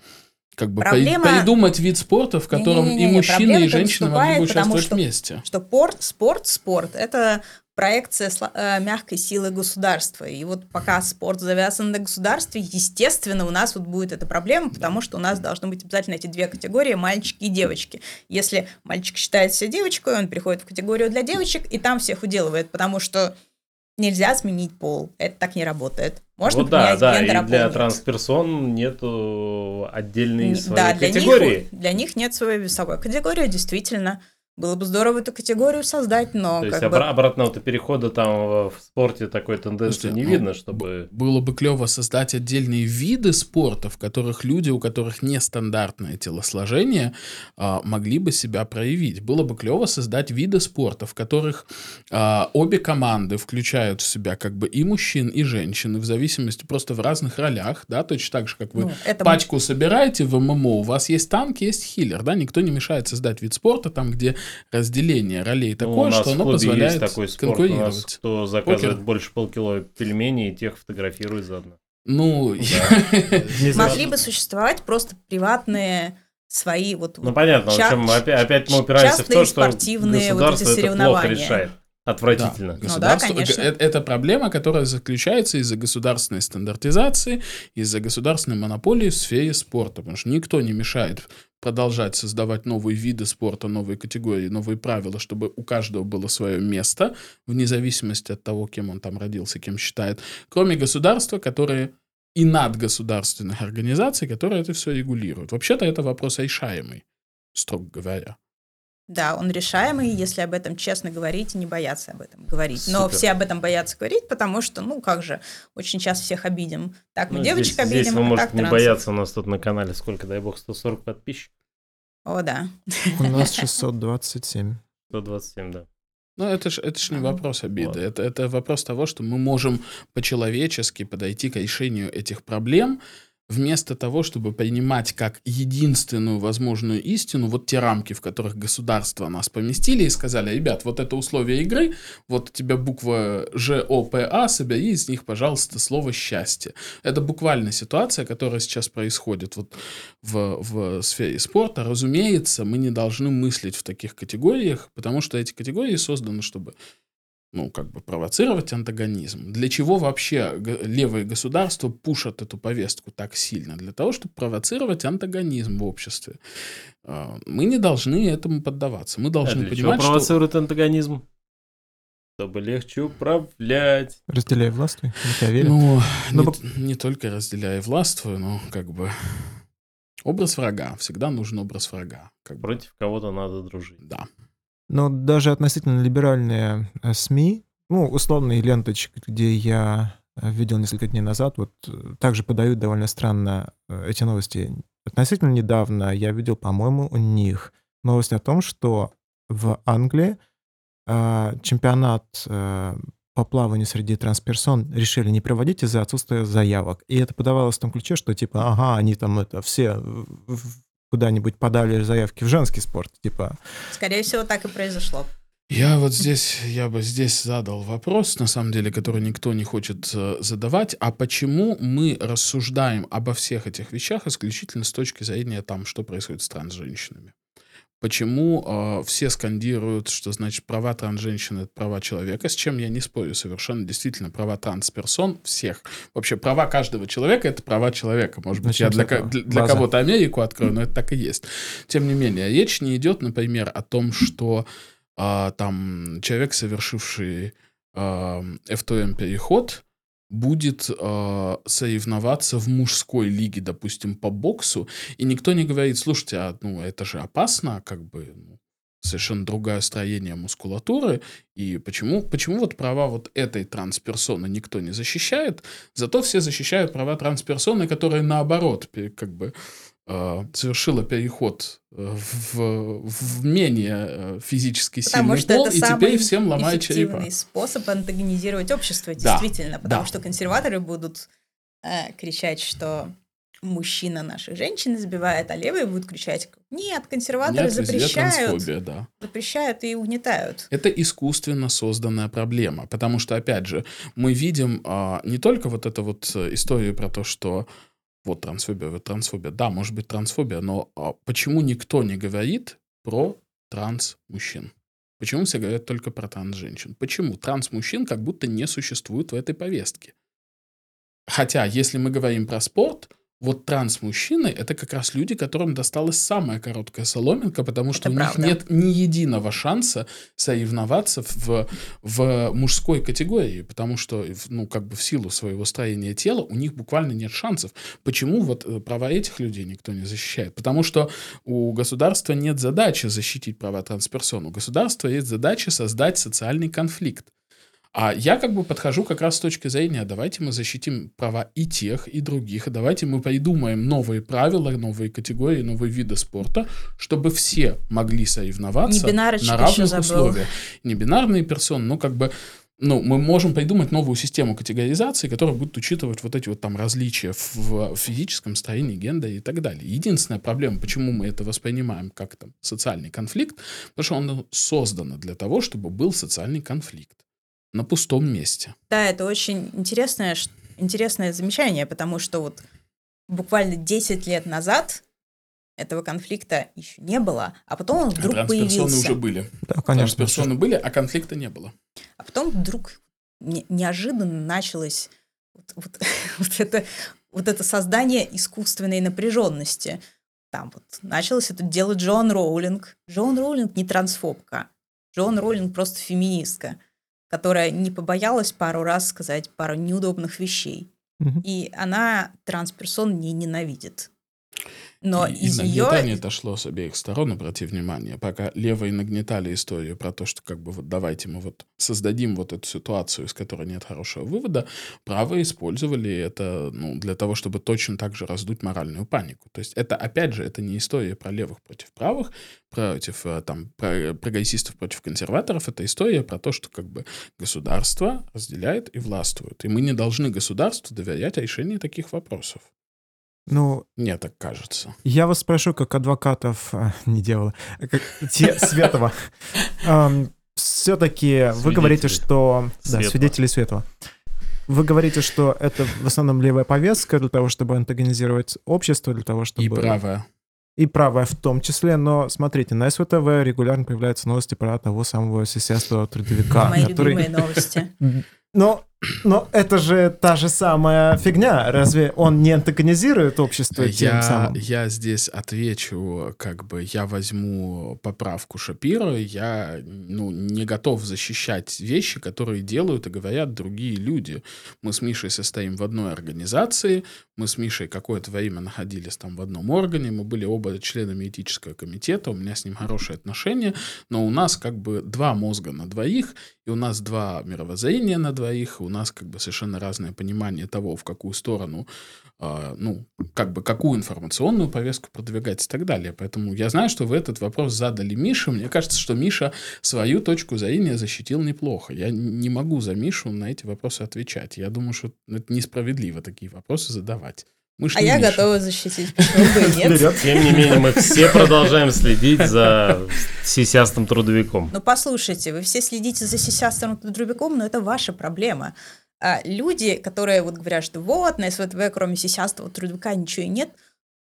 как бы Проблема- придумать вид спорта, в котором и Не-не-не, мужчины, проблема и женщины могли бы участвовать что- вместе. Что порт, спорт, спорт — это проекция э, мягкой силы государства. И вот пока спорт завязан на государстве, естественно, у нас вот будет эта проблема, потому что у нас должны быть обязательно эти две категории, мальчики и девочки. Если мальчик считает себя девочкой, он переходит в категорию для девочек, и там всех уделывает, потому что нельзя сменить пол. Это так не работает. Можно вот да, поменять да, гендер, а и для нет. трансперсон нету отдельной своей да, для категории. Них, для них нет своей весовой категории, действительно. Было бы здорово эту категорию создать, но То есть как обра- бы... обратного-то перехода там в спорте такой тенденции Слушайте, не ну, видно, чтобы... Было бы клево создать отдельные виды спорта, в которых люди, у которых нестандартное телосложение, а, могли бы себя проявить. Было бы клево создать виды спорта, в которых а, обе команды включают в себя как бы и мужчин, и женщин, и в зависимости просто в разных ролях, да, точно так же, как вы ну, это пачку собираете в ММО, у вас есть танк, есть хиллер, да, никто не мешает создать вид спорта, там, где разделение ролей Ну, у такое, нас что оно позволяет есть такой спорт, у нас конкурировать. кто заказывает Покер. больше полкило пельменей, тех фотографирует заодно. Ну, знаю. могли бы существовать просто приватные свои вот... Ну понятно, в общем, опять, мы упираемся в то, что государство это плохо решает. Отвратительно. Да, государство- конечно. э- Это проблема, которая заключается из-за государственной стандартизации, из-за государственной монополии в сфере спорта. Потому что никто не мешает продолжать создавать новые виды спорта, новые категории, новые правила, чтобы у каждого было свое место, вне зависимости от того, кем он там родился, кем считает. Кроме государства, которое и надгосударственных организаций, которые это все регулируют. Вообще-то это вопрос решаемый, строго говоря. Да, он решаемый, если об этом честно говорить и не бояться об этом говорить. Но Супер. все об этом боятся говорить, потому что, ну как же, очень часто всех обидим. Так мы Ну, девочек здесь, обидим, здесь вы а можете так не трансов. бояться, у нас тут на канале сколько, дай бог, 140 подписчиков, О, да. У нас 627. 127, да. Ну, это ж, это ж не вопрос обиды. Ладно. Это, это вопрос того, что мы можем по-человечески подойти к решению этих проблем, вместо того, чтобы принимать как единственную возможную истину вот те рамки, в которых государство нас поместили и сказали, ребят, вот это условие игры, вот у тебя буква Ж, О, П, А, собери из них, пожалуйста, слово «счастье». Это буквально ситуация, которая сейчас происходит вот в, в сфере спорта. Разумеется, мы не должны мыслить в таких категориях, потому что эти категории созданы, чтобы ну, как бы провоцировать антагонизм. Для чего вообще левые государства пушат эту повестку так сильно? Для того, чтобы провоцировать антагонизм в обществе. А, Мы не должны этому поддаваться. Мы А должны для чего понимать, что... провоцирует антагонизм? Чтобы легче управлять. Разделяй властвуй. Ну, Ну, не, не только разделяя и властвую, но как бы образ врага. Всегда нужен образ врага. Как бы, Против кого-то надо дружить. да. Но даже относительно либеральные э, СМИ, ну, условные ленточки, где я э, видел несколько дней назад, вот э, также подают довольно странно эти новости. Относительно недавно я видел, по-моему, у них новость о том, что в Англии э, чемпионат э, по плаванию среди трансперсон решили не проводить из-за отсутствия заявок. И это подавалось в том ключе, что типа, ага, они там это все куда-нибудь подали заявки в женский спорт, типа, Скорее всего, так и произошло. Я вот здесь, я бы здесь задал вопрос, на самом деле, который никто не хочет э, задавать. А почему мы рассуждаем обо всех этих вещах исключительно с точки зрения там, что происходит с трансженщинами? Почему э, все скандируют, что значит права трансженщин это права человека, с чем я не спорю совершенно. Действительно, права трансперсон всех. Вообще, права каждого человека это права человека. Может быть, Начнем я для, для, для кого-то Америку открою, но это так и есть. Тем не менее, речь не идет, например, о том, что а, там человек, совершивший а, FTM переход, будет а, соревноваться в мужской лиге, допустим, по боксу, и никто не говорит, слушайте, а, ну это же опасно, как бы ну, совершенно другое строение мускулатуры, и почему, почему вот права вот этой трансперсоны никто не защищает, зато все защищают права трансперсоны, которая наоборот, как бы э, совершила переход э, в, в менее э, физически Потому сильный пол, и теперь всем ломает черепа. способ антагонизировать общество, Да, действительно. Потому да. что консерваторы будут э, кричать, что мужчина наших женщин избивает, а левые будут кричать, нет, консерваторы Нет, запрещают, да. запрещают и угнетают. Это искусственно созданная проблема, потому что, опять же, мы видим а, не только вот эту вот э, историю про то, что вот трансфобия, вот трансфобия. Да, может быть трансфобия, но а, почему никто не говорит про транс-мужчин? Почему все говорят только про транс-женщин? Почему транс-мужчин как будто не существует в этой повестке? Хотя, если мы говорим про спорт, вот транс-мужчины — это как раз люди, которым досталась самая короткая соломинка, потому что Это у правда. них нет ни единого шанса соревноваться в, в мужской категории, потому что, ну, как бы в силу своего строения тела у них буквально нет шансов. Почему вот э, права этих людей никто не защищает? Потому что у государства нет задачи защитить права трансперсон. У государства есть задача создать социальный конфликт. А я как бы подхожу как раз с точки зрения, давайте мы защитим права и тех, и других, давайте мы придумаем новые правила, новые категории, новые виды спорта, чтобы все могли соревноваться на равных условиях. Небинарные персоны, ну как бы ну, мы можем придумать новую систему категоризации, которая будет учитывать вот эти вот там различия в, в физическом строении, гендере и так далее. Единственная проблема, почему мы это воспринимаем как там социальный конфликт, потому что он создано для того, чтобы был социальный конфликт на пустом месте. Да, это очень интересное, интересное замечание, потому что вот буквально 10 лет назад этого конфликта еще не было, а потом он вдруг Трансперсоны появился. уже были. Да, конечно. Трансперсоны были, а конфликта не было. А потом вдруг не- неожиданно началось вот, вот- вот это, вот это создание искусственной напряженности. Там вот началось это дело Джоан Роулинг. Джоан Роулинг не трансфобка. Джоан Роулинг просто феминистка, которая не побоялась пару раз сказать пару неудобных вещей. Мгм. И она трансперсон не ненавидит. Но и, из и нее... нагнетание это шло с обеих сторон, обрати внимание. Пока левые нагнетали историю про то, что как бы вот давайте мы вот создадим вот эту ситуацию, из которой нет хорошего вывода, правые использовали это ну, для того, чтобы точно так же раздуть моральную панику. То есть это, опять же, это не история про левых против правых, против э, там про- прогрессистов против консерваторов, это история про то, что как бы государство разделяет и властвует. И мы не должны государству доверять решению таких вопросов. Ну, Мне так кажется. я вас спрошу, как адвокатов, а, не дьявола, а как те Светова. Все-таки вы говорите, что... Да, свидетели Светова. Вы говорите, что это в основном левая повестка для того, чтобы антагонизировать общество, для того, чтобы... И правая. И правая в том числе, но смотрите, на СВТВ регулярно появляются новости про того самого сисястого трудовика, Мои который... любимые новости. Но, но это же та же самая фигня. Разве он не антагонизирует общество тем Я, самым? я здесь отвечу, как бы я возьму поправку Шапира, я ну, не готов защищать вещи, которые делают и говорят другие люди. Мы с Мишей состоим в одной организации, мы с Мишей какое-то время находились там в одном органе, мы были оба членами этического комитета, у меня с ним хорошие отношения, но у нас как бы два мозга на двоих, и у нас два мировоззрения на двоих, у нас как бы совершенно разное понимание того, в какую сторону а, ну, как бы какую информационную повестку продвигать и так далее. Поэтому я знаю, что вы этот вопрос задали Мише. Мне кажется, что Миша свою точку зрения защитил неплохо. Я не могу за Мишу на эти вопросы отвечать. Я думаю, что это несправедливо такие вопросы задавать. Мышь А я Миша. готова защитить, почему бы и нет. Тем не менее, мы все продолжаем следить за сисястым трудовиком. Ну, послушайте, вы все следите за сисястым трудовиком, но это ваша проблема. А люди, которые вот говорят, что вот, на СВТВ кроме сисястого трудовика ничего и нет,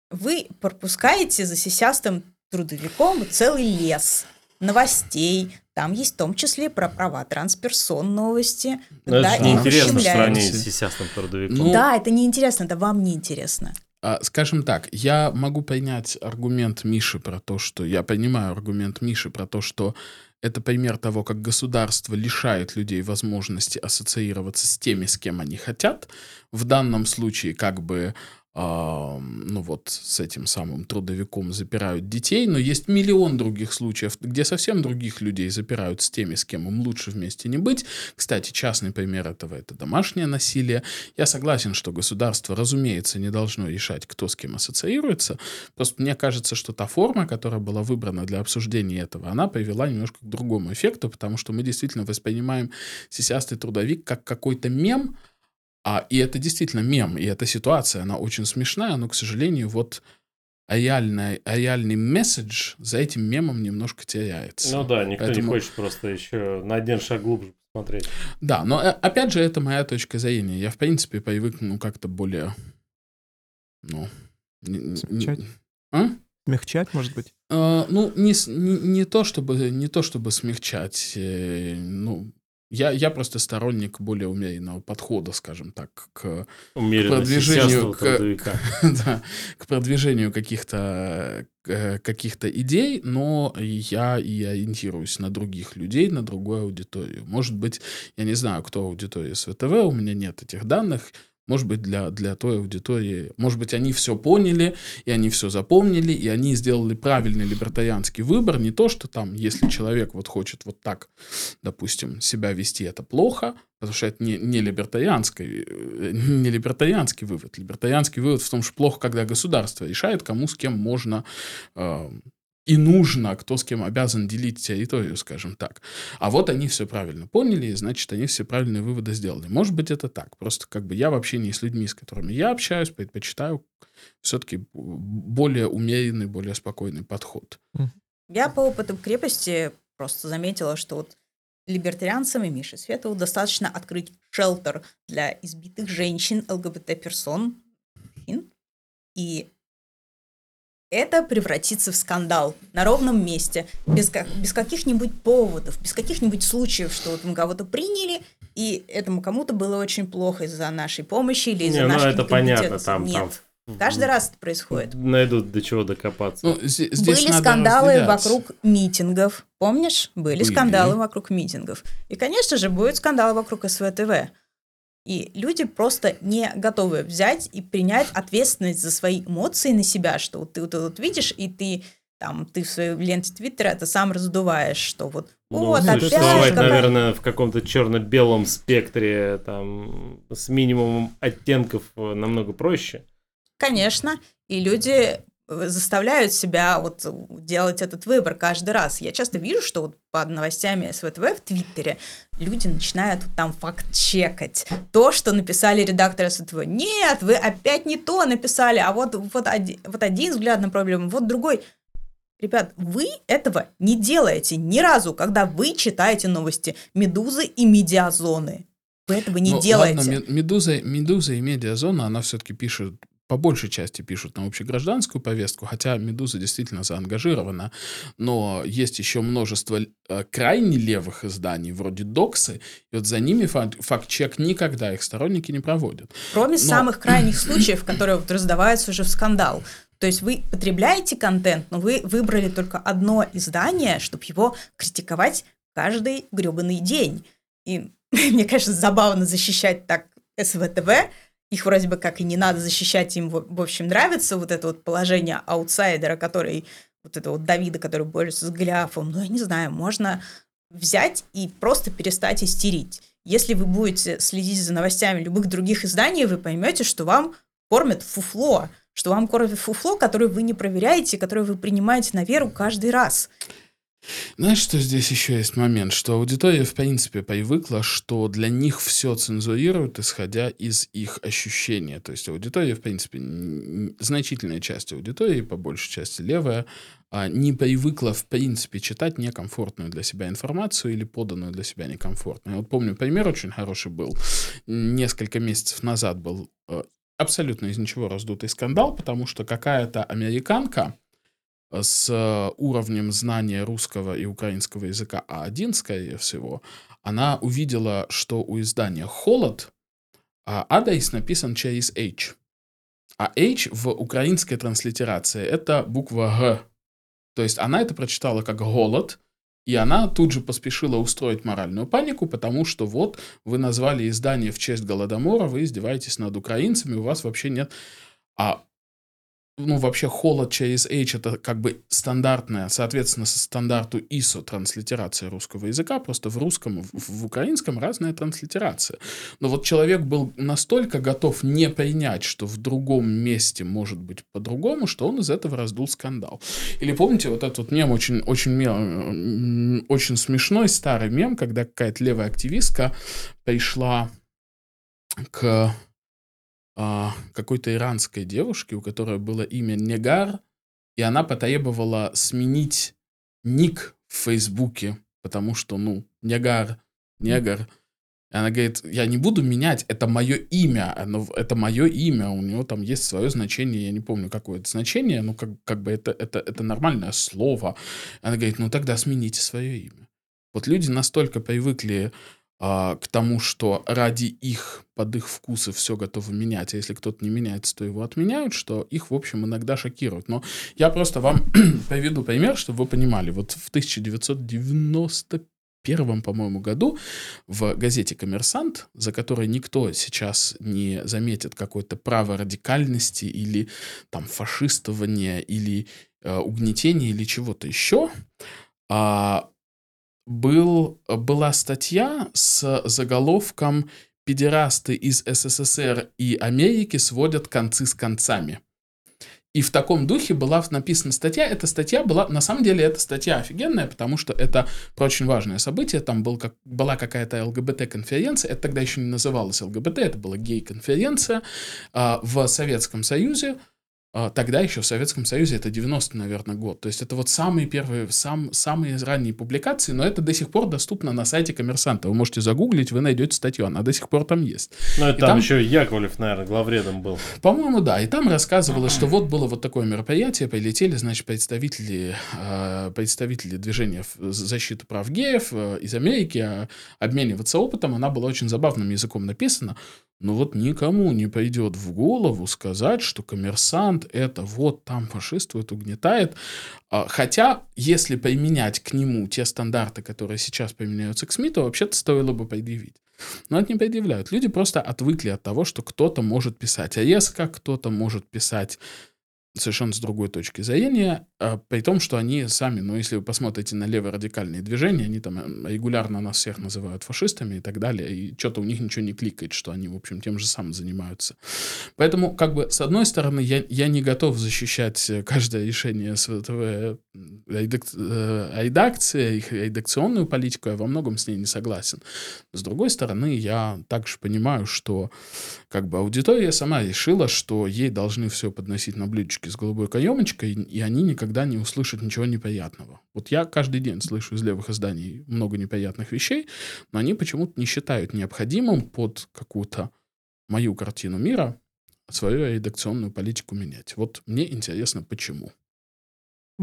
вы пропускаете за сисястым трудовиком целый лес новостей. Там есть в том числе про права трансперсон новости. Но это когда же неинтересно сравнении с сисястым трудовиком. Ну, Да, это неинтересно, это вам неинтересно. А, Скажем так, я могу понять аргумент Миши про то, что... Я понимаю аргумент Миши про то, что это пример того, как государство лишает людей возможности ассоциироваться с теми, с кем они хотят. В данном случае как бы ну вот с этим самым трудовиком запирают детей, но есть миллион других случаев, где совсем других людей запирают с теми, с кем им лучше вместе не быть. Кстати, частный пример этого — это домашнее насилие. Я согласен, что государство, разумеется, не должно решать, кто с кем ассоциируется. Просто мне кажется, что та форма, которая была выбрана для обсуждения этого, она привела немножко к другому эффекту, потому что мы действительно воспринимаем сисястый трудовик как какой-то мем, а, и это действительно мем, и эта ситуация, она очень смешная, но, к сожалению, вот реальный, реальный месседж за этим мемом немножко теряется. Ну да, никто Поэтому- не хочет просто еще на один шаг глубже посмотреть. Да, но э, опять же, это моя точка зрения. Я, в принципе, привык, ну, как-то более, ну... Смягчать? А? Смягчать, может быть? Э, ну, не, не, не то чтобы, не то чтобы смягчать, э, ну, я, я просто сторонник более умеренного подхода, скажем так, к, Умеренно продвижению к- трудовика. да, к продвижению каких-то э, каких-то идей, но я и ориентируюсь на других людей, на другую аудиторию. Может быть, я не знаю, кто аудитория СВТВ, у меня нет этих данных. Может быть, для, для той аудитории, может быть, они все поняли, и они все запомнили, и они сделали правильный либертарианский выбор. Не то, что там, если человек вот хочет вот так, допустим, себя вести, это плохо, потому что это не, не, либертарианский, э, не либертарианский вывод. Либертарианский вывод в том, что плохо, когда государство решает, кому с кем можно э, и нужно, кто с кем обязан делить территорию, скажем так. А вот они все правильно поняли, и значит, они все правильные выводы сделали. Может быть, это так. Просто как бы я в общении с людьми, с которыми я общаюсь, предпочитаю все-таки более умеренный, более спокойный подход. Я по опыту крепости просто заметила, что вот либертарианцам и Мише Светову достаточно открыть шелтер для избитых женщин, ЛГБТ-персон, и это превратится в скандал на ровном месте, без, как, без каких-нибудь поводов, без каких-нибудь случаев, что вот мы кого-то приняли, и этому кому-то было очень плохо из-за нашей помощи или из-за Не, ну нашей это понятно, там, Нет, там каждый раз это происходит. найдут до чего докопаться. Ну, здесь Были надо скандалы разделять. вокруг митингов. Помнишь? Были, Были. скандалы вокруг митингов. И, конечно же, будет скандал вокруг СВТВ. И люди просто не готовы взять и принять ответственность за свои эмоции на себя, что вот ты вот, вот видишь, и ты там, ты в своей ленте Твиттера это сам раздуваешь, что вот, Ну, вот, опять существовать, какая- наверное, в каком-то черно-белом спектре, там, с минимумом оттенков э, намного проще. Конечно, и люди заставляют себя вот делать этот выбор каждый раз. Я часто вижу, что вот под новостями СВТВ в Твиттере люди начинают там факт-чекать то, что написали редакторы СВТВ. Нет, вы опять не то написали, а вот, вот, один, вот один взгляд на проблему, вот другой. Ребят, вы этого не делаете ни разу, когда вы читаете новости «Медузы» и «Медиазоны». Вы этого не Ну, делаете. Ладно, Ме- Медуза, Медуза и Медиазона, она все-таки пишет, по большей части пишут на общегражданскую повестку, хотя Медуза действительно заангажирована, но есть еще множество э, крайне левых изданий, вроде Доксы, и вот за ними фак- факт-чек никогда их сторонники не проводят. Кроме Но- самых крайних случаев, которые вот раздаваются уже в скандал. То есть вы потребляете контент, но вы выбрали только одно издание, чтобы его критиковать каждый гребаный день. И мне, конечно, забавно защищать так СВТВ. Их вроде бы как и не надо защищать, им, в общем, нравится вот это вот положение аутсайдера, который, вот это вот Давида, который борется с Голиафом. Ну, я не знаю, можно взять и просто перестать истерить. Если вы будете следить за новостями любых других изданий, вы поймете, что вам кормят фуфло, что вам кормят фуфло, которое вы не проверяете, которое вы принимаете на веру каждый раз. Знаешь, что здесь еще есть момент? Что аудитория, в принципе, привыкла, что для них все цензурируют, исходя из их ощущения. То есть аудитория, в принципе, значительная часть аудитории, по большей части левая, а, не привыкла, в принципе, читать некомфортную для себя информацию или поданную для себя некомфортную. Я вот помню, пример очень хороший был. Несколько месяцев назад был э, абсолютно из ничего раздутый скандал, потому что какая-то американка с э, уровнем знания русского и украинского языка А1, скорее всего, она увидела, что у издания «Холод» а адрес написан через H. А H в украинской транслитерации — это буква Г. То есть она это прочитала как «голод», и она тут же поспешила устроить моральную панику, потому что вот вы назвали издание в честь Голодомора, вы издеваетесь над украинцами, у вас вообще нет... А ну, вообще холод через H это как бы стандартная, соответственно, со стандарту ISO транслитерация русского языка, просто в русском, в, в украинском разная транслитерация. Но вот человек был настолько готов не принять, что в другом месте может быть по-другому, что он из этого раздул скандал. Или помните вот этот вот мем, очень, очень, мем, очень смешной старый мем, когда какая-то левая активистка пришла к а, какой-то иранской девушки, у которой было имя Негар, и она потребовала сменить ник в Фейсбуке, потому что, ну, Негар, Негар. И она говорит, я не буду менять, это мое имя, оно, это мое имя, у него там есть свое значение, я не помню, какое это значение, но как, как бы это, это, это нормальное слово. Она говорит, ну тогда смените свое имя. Вот люди настолько привыкли а, к тому, что ради их, под их вкусы все готовы менять, а если кто-то не меняется, то его отменяют, что их, в общем, иногда шокирует. Но я просто вам приведу пример, чтобы вы понимали. Вот в 1991 по-моему, году в газете «Коммерсант», за которой никто сейчас не заметит какой-то праворадикальности или там фашистования или э, угнетения или чего-то еще, а, был, была статья с заголовком «Педерасты из СССР и Америки сводят концы с концами». И в таком духе была написана статья. Эта статья была, на самом деле, эта статья офигенная, потому что это про очень важное событие. Там был, как, была какая-то ЛГБТ-конференция. Это тогда еще не называлось ЛГБТ, это была гей-конференция э, в Советском Союзе. А, тогда еще в Советском Союзе это 90 наверное, год. То есть это вот самые первые, сам, самые ранние публикации, но это до сих пор доступно на сайте коммерсанта. Вы можете загуглить, вы найдете статью, она до сих пор там есть. Ну, это там, там- еще Яковлев, наверное, главредом был. По-моему, да. И там рассказывалось, что вот было вот такое мероприятие, прилетели, значит, представители, э, представители движения в защиту прав геев э, из Америки э, обмениваться опытом. Она была очень забавным языком написана. Но вот никому не пойдет в голову сказать, что коммерсант это вот там фашистует, угнетает. А, Хотя, если применять к нему те стандарты, которые сейчас применяются к СМИ, то вообще-то стоило бы предъявить. Но это не предъявляют. Люди просто отвыкли от того, что кто-то может писать резко, кто-то может писать совершенно с другой точки зрения, а, при том, что они сами, ну, если вы посмотрите на леворадикальные движения, они там э, регулярно нас всех называют фашистами и так далее, и что-то у них ничего не кликает, что они, в общем, тем же самым занимаются. Поэтому, как бы, с одной стороны, я, я не готов защищать э, каждое решение СВТВ редак- э, редакции, их редакционную политику, я во многом с ней не согласен. С другой стороны, я также понимаю, что как бы аудитория сама решила, что ей должны все подносить на блюдечке с голубой каемочкой, и они никогда не услышат ничего неприятного. Вот я каждый день слышу из левых изданий много неприятных вещей, но они почему-то не считают необходимым под какую-то мою картину мира свою редакционную политику менять. Вот мне интересно, почему.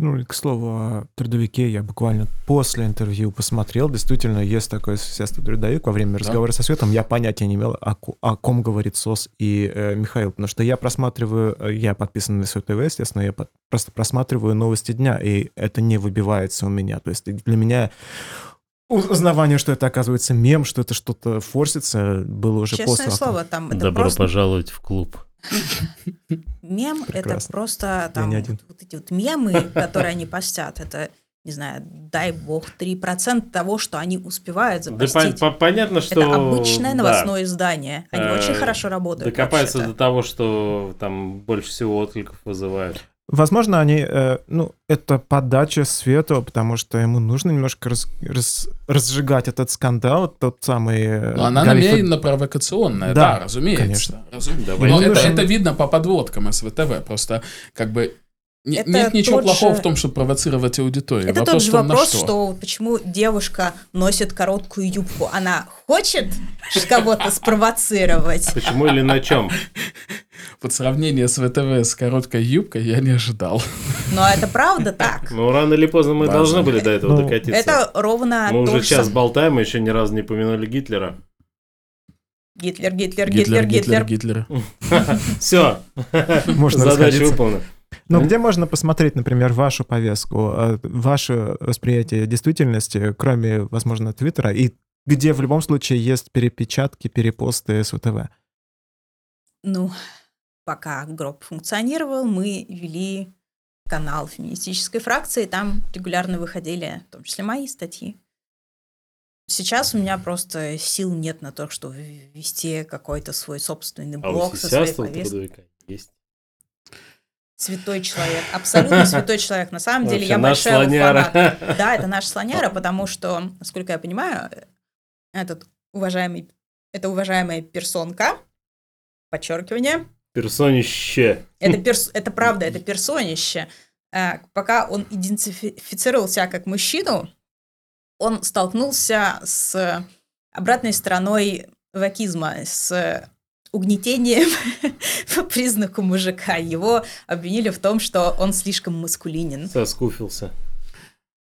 Ну, и, к слову, о трудовике я буквально после интервью посмотрел. Действительно, есть такой сестер трудовик. Во время разговора со Светом я понятия не имел, о, о ком говорит СОС и э, Михаил. Потому что я просматриваю, э, я подписан на СВТВ, естественно, я под- просто просматриваю новости дня, и это не выбивается у меня. То есть для меня узнавание, что это оказывается мем, что это что-то форсится, было уже после. Честное слово, там это Добро просто пожаловать в клуб. Мем, это просто там вот эти вот мемы, которые они постят, это, не знаю, дай бог, 3% того, что они успевают Да запостить. пон- по- понятно, что... Это обычное да, новостное издание. Они Э, очень хорошо работают. Докопаются до того, что там больше всего откликов вызывают. Возможно, они, э, ну, это подача свету, потому что ему нужно немножко раз- раз- разжигать этот скандал, тот самый... э, Но она Галифе- намеренно провокационная, Да, да, разумеется. конечно. разумеется. Давай. Но это, нужен- это видно по подводкам СВТВ. Просто как бы не- Это нет ничего плохого же- в том, чтобы провоцировать аудиторию. Это вопрос тот же вопрос, что. что. почему девушка носит короткую юбку. Она хочет кого-то спровоцировать. Почему или на чем? Вот сравнение СВТВ с короткой юбкой я не ожидал. Но это правда так. Ну, рано или поздно мы Важно. должны были до этого Ну, докатиться. Это ровно мы уже же час сам- болтаем, мы еще ни разу не помянули Гитлера. Гитлер, Гитлер, Гитлер, Гитлер. Гитлер. Все, Можно задача выполнена. Но Ну. где можно посмотреть, например, вашу повестку, э, ваше восприятие действительности, кроме, возможно, Твиттера, и где в любом случае есть перепечатки, перепосты СВТВ? Ну, пока гроб функционировал, мы вели канал феминистической фракции, там регулярно выходили, в том числе мои статьи. Сейчас у меня просто сил нет на то, чтобы вести какой-то свой собственный А блог со своей повесткой. есть. Святой человек, абсолютно святой человек. На самом деле Вообще я большая слоняра. фанат. Да, это наш слоняра, потому что, насколько я понимаю, этот уважаемый, это уважаемая персонка, подчеркивание, Персонище. это, перс, это правда, это персонище. Э, Пока он идентифицировал себя как мужчину, он столкнулся с обратной стороной вакизма, с угнетением по признаку мужика. Его обвинили в том, что он слишком маскулинен. Соскуфился.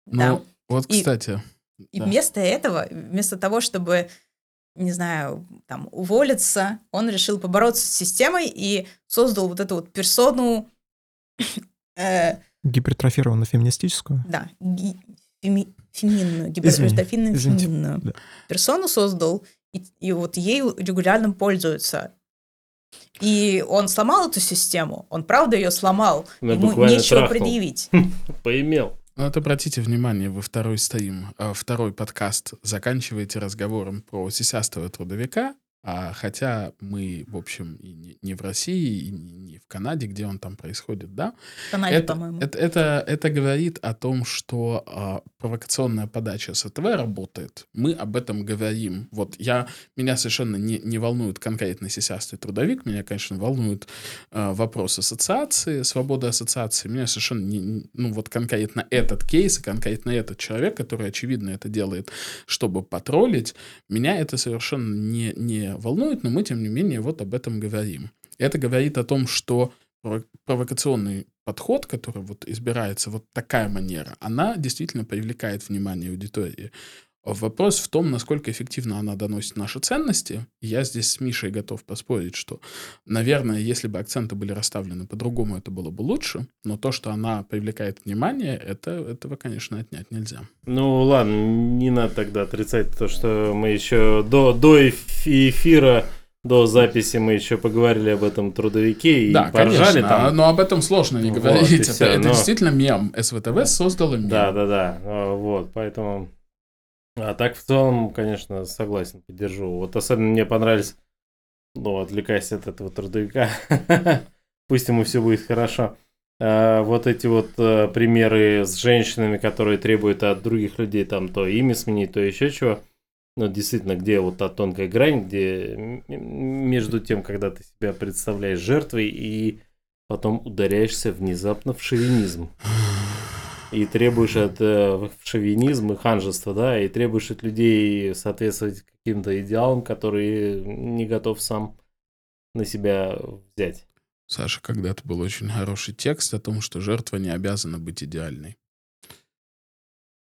Да. Ну, вот, И- кстати, И Да. вместо этого, вместо того, чтобы, не знаю, там, уволиться, он решил побороться с системой и создал вот эту вот персону, э, Гипертрофированно феминистическую? да, ги- феми- феминную, извините, феминную да. персону создал, и, и вот ею регулярно пользуются. И он сломал эту систему, он правда ее сломал, Ну, ему нечего трахнул. предъявить. Поимел. ну, вот обратите внимание, вы второй стоим, а, второй подкаст заканчиваете разговором про сисястого трудовика, а хотя мы, в общем, и не, не в России, и не, не в Канаде, где он там происходит, да, В Канаде, это, по-моему. это, это, это говорит о том, что а, провокационная подача СТВ работает. Мы об этом говорим. Вот я, меня совершенно не, не волнует конкретно сисястый трудовик, меня, конечно, волнует а, вопрос ассоциации, свободы ассоциации. Меня совершенно не, ну вот конкретно этот кейс, и конкретно этот человек, который, очевидно, это делает, чтобы потроллить, меня это совершенно не, не волнует, но мы, тем не менее, вот об этом говорим. Это говорит о том, что прово- провокационный подход, который вот избирается, вот такая манера, она действительно привлекает внимание аудитории. Вопрос в том, насколько эффективно она доносит наши ценности. Я здесь с Мишей готов поспорить, что, наверное, если бы акценты были расставлены по-другому, это было бы лучше. Но то, что она привлекает внимание, это, этого, конечно, отнять нельзя. Ну ладно, не надо тогда отрицать то, что мы еще до, до эф- эфира, до записи мы еще поговорили об этом трудовике и да, поржали конечно, там. но об этом сложно не Вот, говорить. и это всё, это но- действительно мем. СВТВ создала мем. Да, да, да. Вот, поэтому. А так в целом, конечно, согласен, поддержу. Вот особенно мне понравились, ну, отвлекаясь от этого трудовика, пусть ему все будет хорошо. А, вот эти вот э, примеры с женщинами, которые требуют от других людей там то имя сменить, то еще чего. Ну, действительно, где вот та тонкая грань, где между тем, когда ты себя представляешь жертвой и потом ударяешься внезапно в шовинизм и требуешь от э, шовинизма и ханжества, да, и требуешь от людей соответствовать каким-то идеалам, которые не готов сам на себя взять. Саша, когда-то был очень хороший текст о том, что жертва не обязана быть идеальной.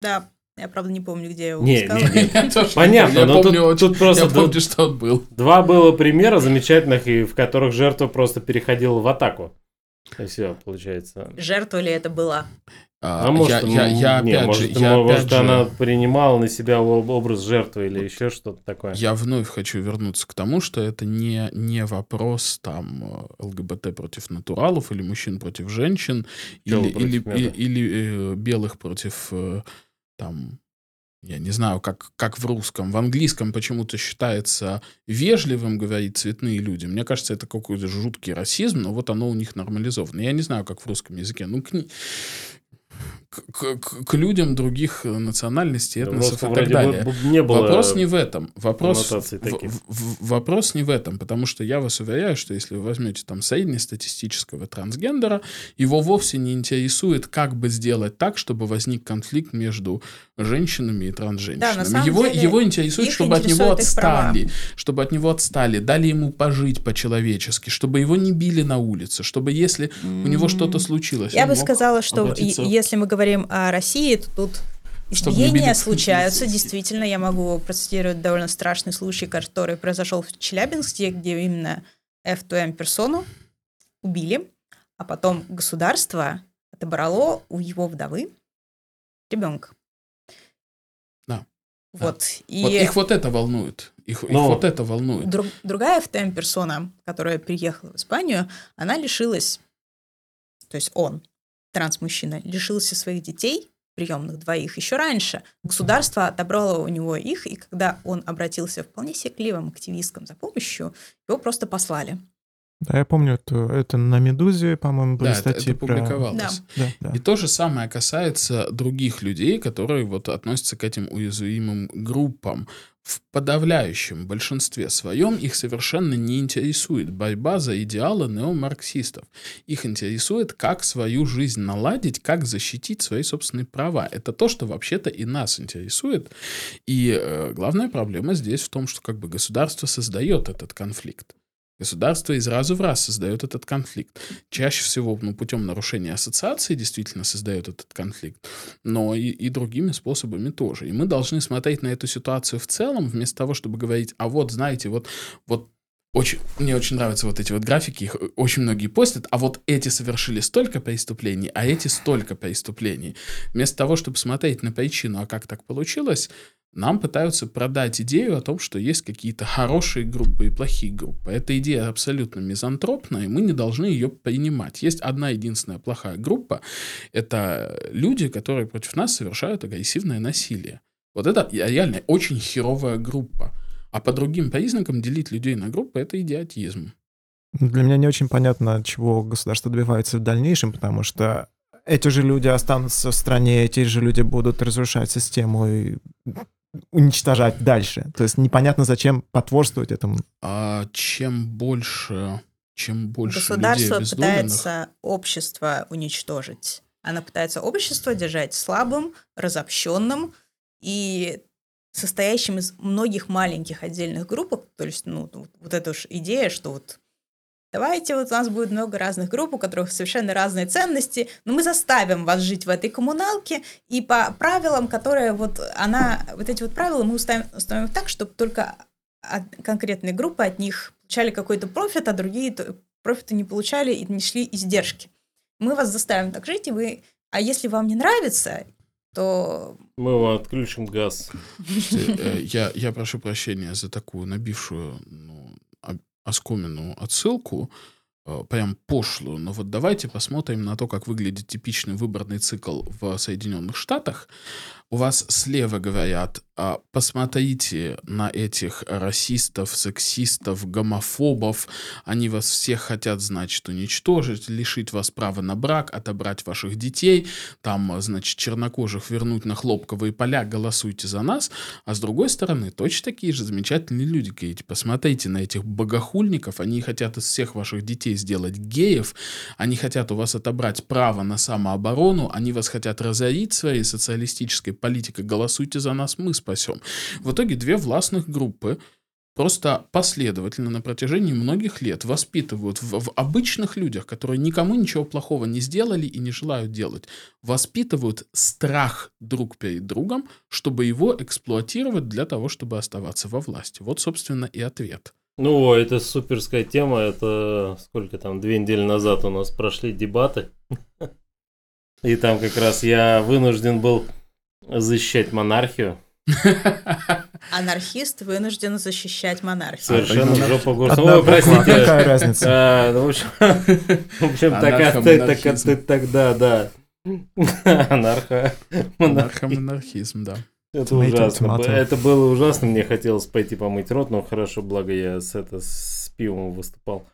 Да, я правда не помню, где я его Не, искала. не, не. Тоже Понятно, я но помню тут, очень- тут просто Я помню, что он был. два было примера замечательных, и в которых жертва просто переходила в атаку. Все, получается. Жертва ли это была? А, А может, я, я, я не, опять может, же, я может, опять же- она принимала на себя об- образ жертвы или еще что-то такое. Я вновь хочу вернуться к тому, что это не, не вопрос там э, ЛГБТ против натуралов или мужчин против женщин Тело или, или, против мяса. и- или, э, белых против э, там я не знаю, как, как в русском, в английском почему-то считается вежливым говорить цветные люди. Мне кажется, это какой-то жуткий расизм, но вот оно у них нормализовано. Я не знаю, как в русском языке. Ну, к, к, к- к людям других национальностей, В этносов русском и так далее. бы не было Вопрос не в этом. Вопрос, в- в- в- вопрос не в этом, потому что я вас уверяю, что если вы возьмете там среднестатистического трансгендера, его вовсе не интересует, как бы сделать так, чтобы возник конфликт между женщинами и трансженщинами. самом его, деле его интересует, чтобы от него их права. отстали, чтобы от него отстали, дали ему пожить по-человечески, чтобы его не били на улице, чтобы если у него что-то случилось, Я он бы мог сказала, что если мы говорим о России, то тут избиения случаются. Действительно, я могу процитировать довольно страшный случай, который произошел в Челябинске, где именно F2M персону убили, а потом государство отобрало у его вдовы ребенка. Да. Вот. И Вот их вот это волнует. Их, их Но- вот это волнует. друг- другая FTM персона, которая приехала в Испанию, она лишилась, то есть он, транс-мужчина, лишился своих детей, приемных двоих, еще раньше. Государство отобрало у него их, и когда он обратился вполне секливым активисткам за помощью, его просто послали. Да, я помню, это, это на «Медузе», по-моему, были Да, это, статьи это про... публиковалось. Да. Да, да. И то же самое касается других людей, которые вот относятся к этим уязвимым группам. В подавляющем большинстве своем их совершенно не интересует борьба за идеалы неомарксистов. Их интересует, как свою жизнь наладить, как защитить свои собственные права. Это то, что вообще-то и нас интересует. И э, главная проблема здесь в том, что как бы государство создает этот конфликт. Государство из раза в раз создает этот конфликт. Чаще всего ну, путем нарушения ассоциации действительно создает этот конфликт, но и, и другими способами тоже. И мы должны смотреть на эту ситуацию в целом, вместо того, чтобы говорить, а вот, знаете, вот, вот очень, мне очень нравятся вот эти вот графики, их очень многие постят, а вот эти совершили столько преступлений, а эти столько преступлений. Вместо того, чтобы смотреть на причину, а как так получилось, нам пытаются продать идею о том, что есть какие-то хорошие группы и плохие группы. Эта идея абсолютно мизантропная, и мы не должны ее принимать. Есть одна единственная плохая группа. Это люди, которые против нас совершают агрессивное насилие. Вот это реально очень херовая группа. А по другим признакам делить людей на группы — это идиотизм. Для меня не очень понятно, чего государство добивается в дальнейшем, потому что эти же люди останутся в стране, эти же люди будут разрушать систему и уничтожать дальше. То есть непонятно, зачем потворствовать этому. А чем больше, чем больше Государство людей пытается общество уничтожить. Она пытается общество держать слабым, разобщенным и состоящим из многих маленьких отдельных группок. То есть, ну, вот вот эта уж идея, что вот давайте вот у нас будет много разных групп, у которых совершенно разные ценности, но мы заставим вас жить в этой коммуналке, и по правилам, которые вот она, вот эти вот правила мы уставим, установим так, чтобы только от- конкретные группы от них получали какой-то профит, а другие профита не получали и несли издержки. Мы вас заставим так жить, и вы... А если вам не нравится, то... Мы вам отключим газ. Э, Я, я прошу прощения за такую набившую ну, оскомину отсылку, э, прям пошлую, но вот давайте посмотрим на то, как выглядит типичный выборный цикл в Соединенных Штатах. У вас слева говорят, а, посмотрите на этих расистов, сексистов, гомофобов, они вас всех хотят, значит, уничтожить, лишить вас права на брак, отобрать ваших детей, там, значит, чернокожих вернуть на хлопковые поля, голосуйте за нас. А с другой стороны, точно такие же замечательные люди, говорите, посмотрите на этих богохульников, они хотят из всех ваших детей сделать геев, они хотят у вас отобрать право на самооборону, они вас хотят разорить своей социалистической политикой, голосуйте за нас, мы спасем. В итоге две властных группы просто последовательно на протяжении многих лет воспитывают в, в обычных людях, которые никому ничего плохого не сделали и не желают делать, воспитывают страх друг перед другом, чтобы его эксплуатировать для того, чтобы оставаться во власти. Вот, собственно, и ответ. Ну, это суперская тема. Это сколько там, две недели назад у нас прошли дебаты. И там как раз я вынужден был защищать монархию. Анархист вынужден защищать монархию. Совершенно жопа горстка. Одна Ой, простите. какая разница? А, ну, в общем, в общем, так, а так, Анархо-монархизм. тогда, да. Анархо. монархия. Монархомонархизм, да. Это ужасно. Это было ужасно. Мне хотелось пойти помыть рот, но хорошо, благо я с, это, с пивом выступал.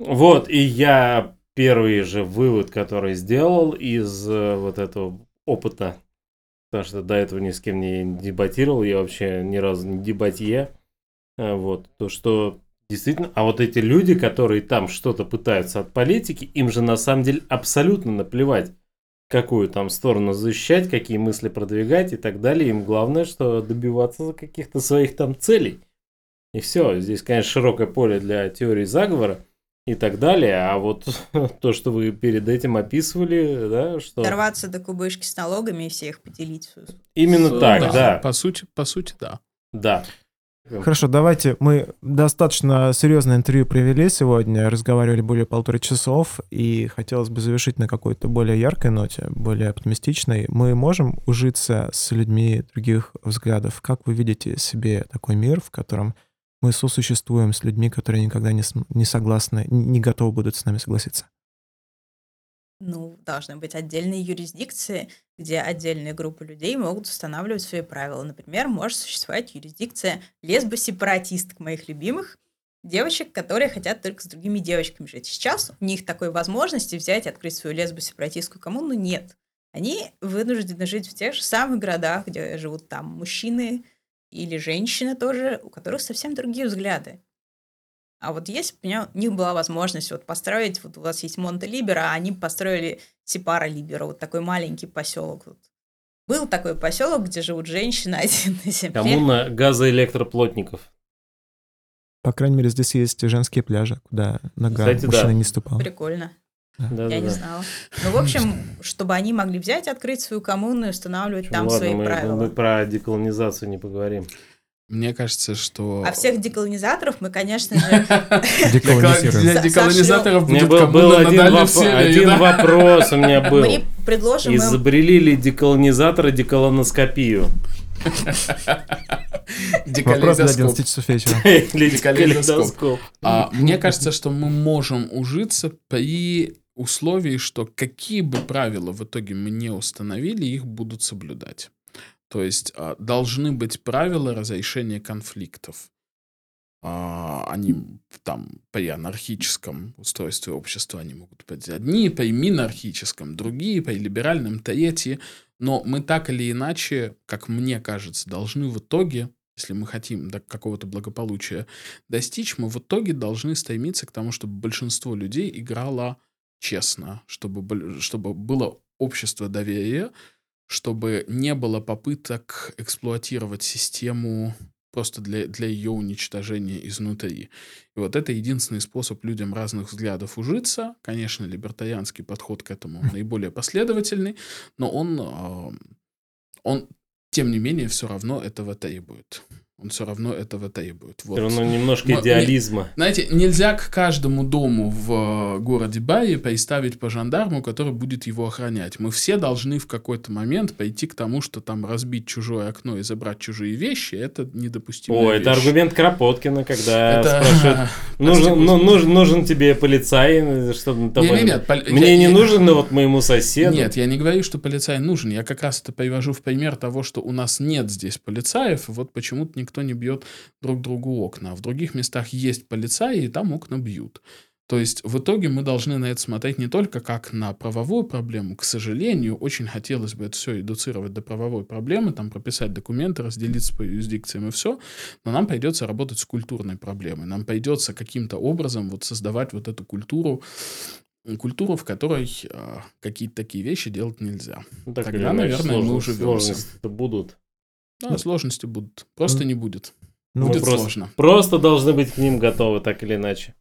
Вот, и я первый же вывод, который сделал из э, вот этого опыта, потому что до этого ни с кем не дебатировал, я вообще ни разу не дебатье, э, вот, то, что действительно, а вот эти люди, которые там что-то пытаются от политики, им же на самом деле абсолютно наплевать, какую там сторону защищать, какие мысли продвигать и так далее. Им главное, что добиваться каких-то своих там целей. И все. Здесь, конечно, широкое поле для теории заговора и так далее. А вот то, что вы перед этим описывали, да, что... Дорваться до кубышки с налогами и все их поделить. Именно так, да. По сути, по сути, да. Да. Хорошо, давайте. Мы достаточно серьезное интервью провели сегодня, разговаривали более полутора часов, и хотелось бы завершить на какой-то более яркой ноте, более оптимистичной. Мы можем ужиться с людьми других взглядов? Как вы видите себе такой мир, в котором мы сосуществуем с людьми, которые никогда не, не согласны, не готовы будут с нами согласиться? Ну, должны быть отдельные юрисдикции, где отдельные группы людей могут устанавливать свои правила. Например, может существовать юрисдикция лесбо-сепаратисток, моих любимых девочек, которые хотят только с другими девочками жить. Сейчас у них такой возможности взять и открыть свою лесбо-сепаратистскую коммуну нет. Они вынуждены жить в тех же самых городах, где живут там мужчины или женщины тоже, у которых совсем другие взгляды. А вот если бы у меня- у них была возможность вот построить, вот у вас есть Монте-Либера, а они построили Сепара-Либера, вот такой маленький поселок. Вот. Был такой поселок, где живут женщины один на земле. Коммуна газоэлектроплотников. По крайней мере, здесь есть женские пляжи, куда нога Кстати, мужчины да. не ступала. Прикольно. Да, Я не знала. Ну, в общем, чтобы они могли взять, открыть свою коммуну и устанавливать там ладно, свои мы, правила. мы про деколонизацию не поговорим. Мне кажется, что... А всех деколонизаторов мы, конечно же, Деколонизируем. Деколонизаторов У меня будет был, один, да? вопрос у меня был. мы предложим им... Изобрели ли деколонизаторы деколоноскопию? Вопрос для Декалейдоскоп. 11 часов вечера. А, мне кажется, что мы можем ужиться при условии, что какие бы правила в итоге мы не установили, их будут соблюдать. То есть а, должны быть правила разрешения конфликтов. А, они там при анархическом устройстве общества они могут быть одни, при минархическом другие, при либеральном третьи. Но мы так или иначе, как мне кажется, должны в итоге, если мы хотим до какого-то благополучия достичь, мы в итоге должны стремиться к тому, чтобы большинство людей играло честно, чтобы, чтобы было общество доверия, чтобы не было попыток эксплуатировать систему просто для, для ее уничтожения изнутри. И вот это единственный способ людям разных взглядов ужиться. Конечно, либертарианский подход к этому наиболее последовательный, но он, а, он тем не менее, все равно этого требует. Он все равно этого требует. Вот. Все равно немножко идеализма. Знаете, нельзя к каждому дому в э, городе Барри приставить по жандарму, который будет его охранять. Мы все должны в какой-то момент пойти к тому, что там разбить чужое окно и забрать чужие вещи, это недопустимо. О, это аргумент Кропоткина, когда Это... спрашивают, нужен, ну, нужен, нужен тебе полицай, чтобы тобой- Не, не, нет, пол- Мне я- не я- нужен, но вот моему соседу. Нет, я не говорю, что полицай нужен. Я как раз это привожу в пример того, что у нас нет здесь полицаев, и вот почему-то никто не бьет друг другу окна. А в других местах есть полицаи, и там окна бьют. То есть в итоге мы должны на это смотреть не только как на правовую проблему. К сожалению, очень хотелось бы это все эдуцировать до правовой проблемы, там прописать документы, разделиться по юрисдикциям и все. Но нам придется работать с культурной проблемой. Нам придется каким-то образом вот создавать вот эту культуру, культуру, в которой а, какие-то такие вещи делать нельзя. Ну, так Тогда, наверное, мы уживемся. Сложности-то будут. Да, сложности будут. Просто не будет. Ну, будет просто- сложно. Просто должны быть к ним готовы, так или иначе.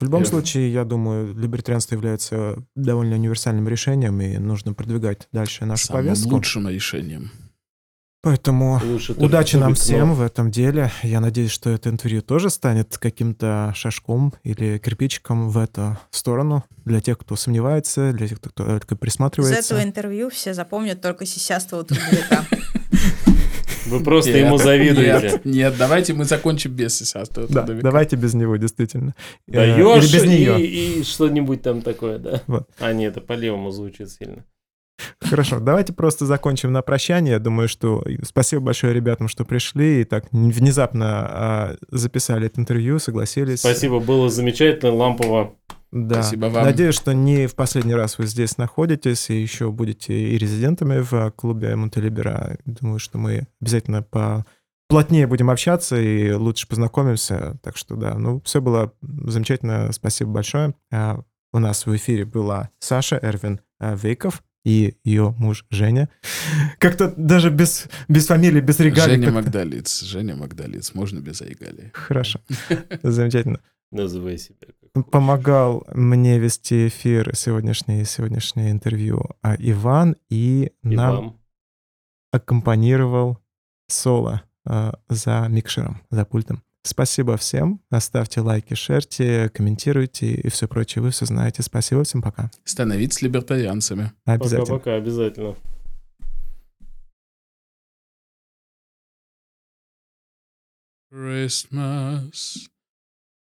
В любом случае, я думаю, либертарианство является довольно универсальным решением, и нужно продвигать дальше нашу Самым повестку. лучшим решением. Поэтому Лучше удачи нам кубик, но- всем в этом деле. Я надеюсь, что это интервью тоже станет каким-то шажком или кирпичиком в эту сторону для тех, кто сомневается, для тех, кто только Из присматривается. этого интервью все запомнят только сисястого трудовика. Вы просто Нет, ему завидуете. Нет, нет, давайте мы закончим без сестры. Да, давайте без него, действительно. Э, Даешь Или без нее. и, и что-нибудь там такое, да? Вот. А, нет, это по-левому звучит сильно. Хорошо, давайте просто закончим на прощание. Я думаю, что спасибо большое ребятам, что пришли и так внезапно а, записали это интервью, согласились. Спасибо, было замечательно, лампово. Да. Спасибо вам. Надеюсь, что не в последний раз вы здесь находитесь и еще будете и резидентами в клубе Монтелибера. Думаю, что мы обязательно по плотнее будем общаться и лучше познакомимся. Так что да, ну все было замечательно. Спасибо большое. А, У нас в эфире была Саша Эрвин а, Вейков и ее муж Женя. Как-то даже без, без фамилии, без регалий. Женя как-то- Магдалиц. Женя Магдалиц. Можно без регалий. Хорошо. Замечательно. Называй себя. Помогал мне вести эфир сегодняшнее, сегодняшнее интервью а, Иван и И нам вам. аккомпанировал соло а, за микшером, за пультом. Спасибо всем. Оставьте лайки, шерьте, комментируйте и все прочее. Вы все знаете. Спасибо всем. Пока. Становитесь либертарианцами. Обязательно. Пока-пока, обязательно. Christmas.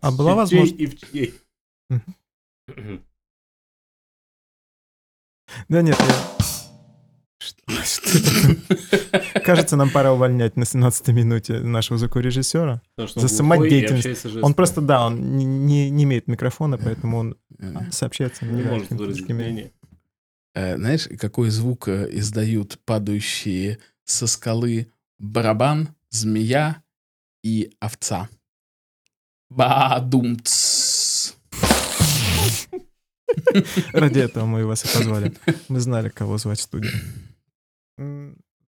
А была возможность... и в. Мгм. Да нет, я... Что, что это? Кажется, нам пора увольнять на 17-й минуте нашего звукорежиссера. За самодеятельность. Он просто, да, он не, не- не имеет микрофона, поэтому он Э, сообщается не может выразить мнение. Э, Знаешь, какой звук э, издают падающие со скалы барабан, змея и овца? Бадумц. Ради этого мы вас и позвали. Мы знали, кого звать в студию.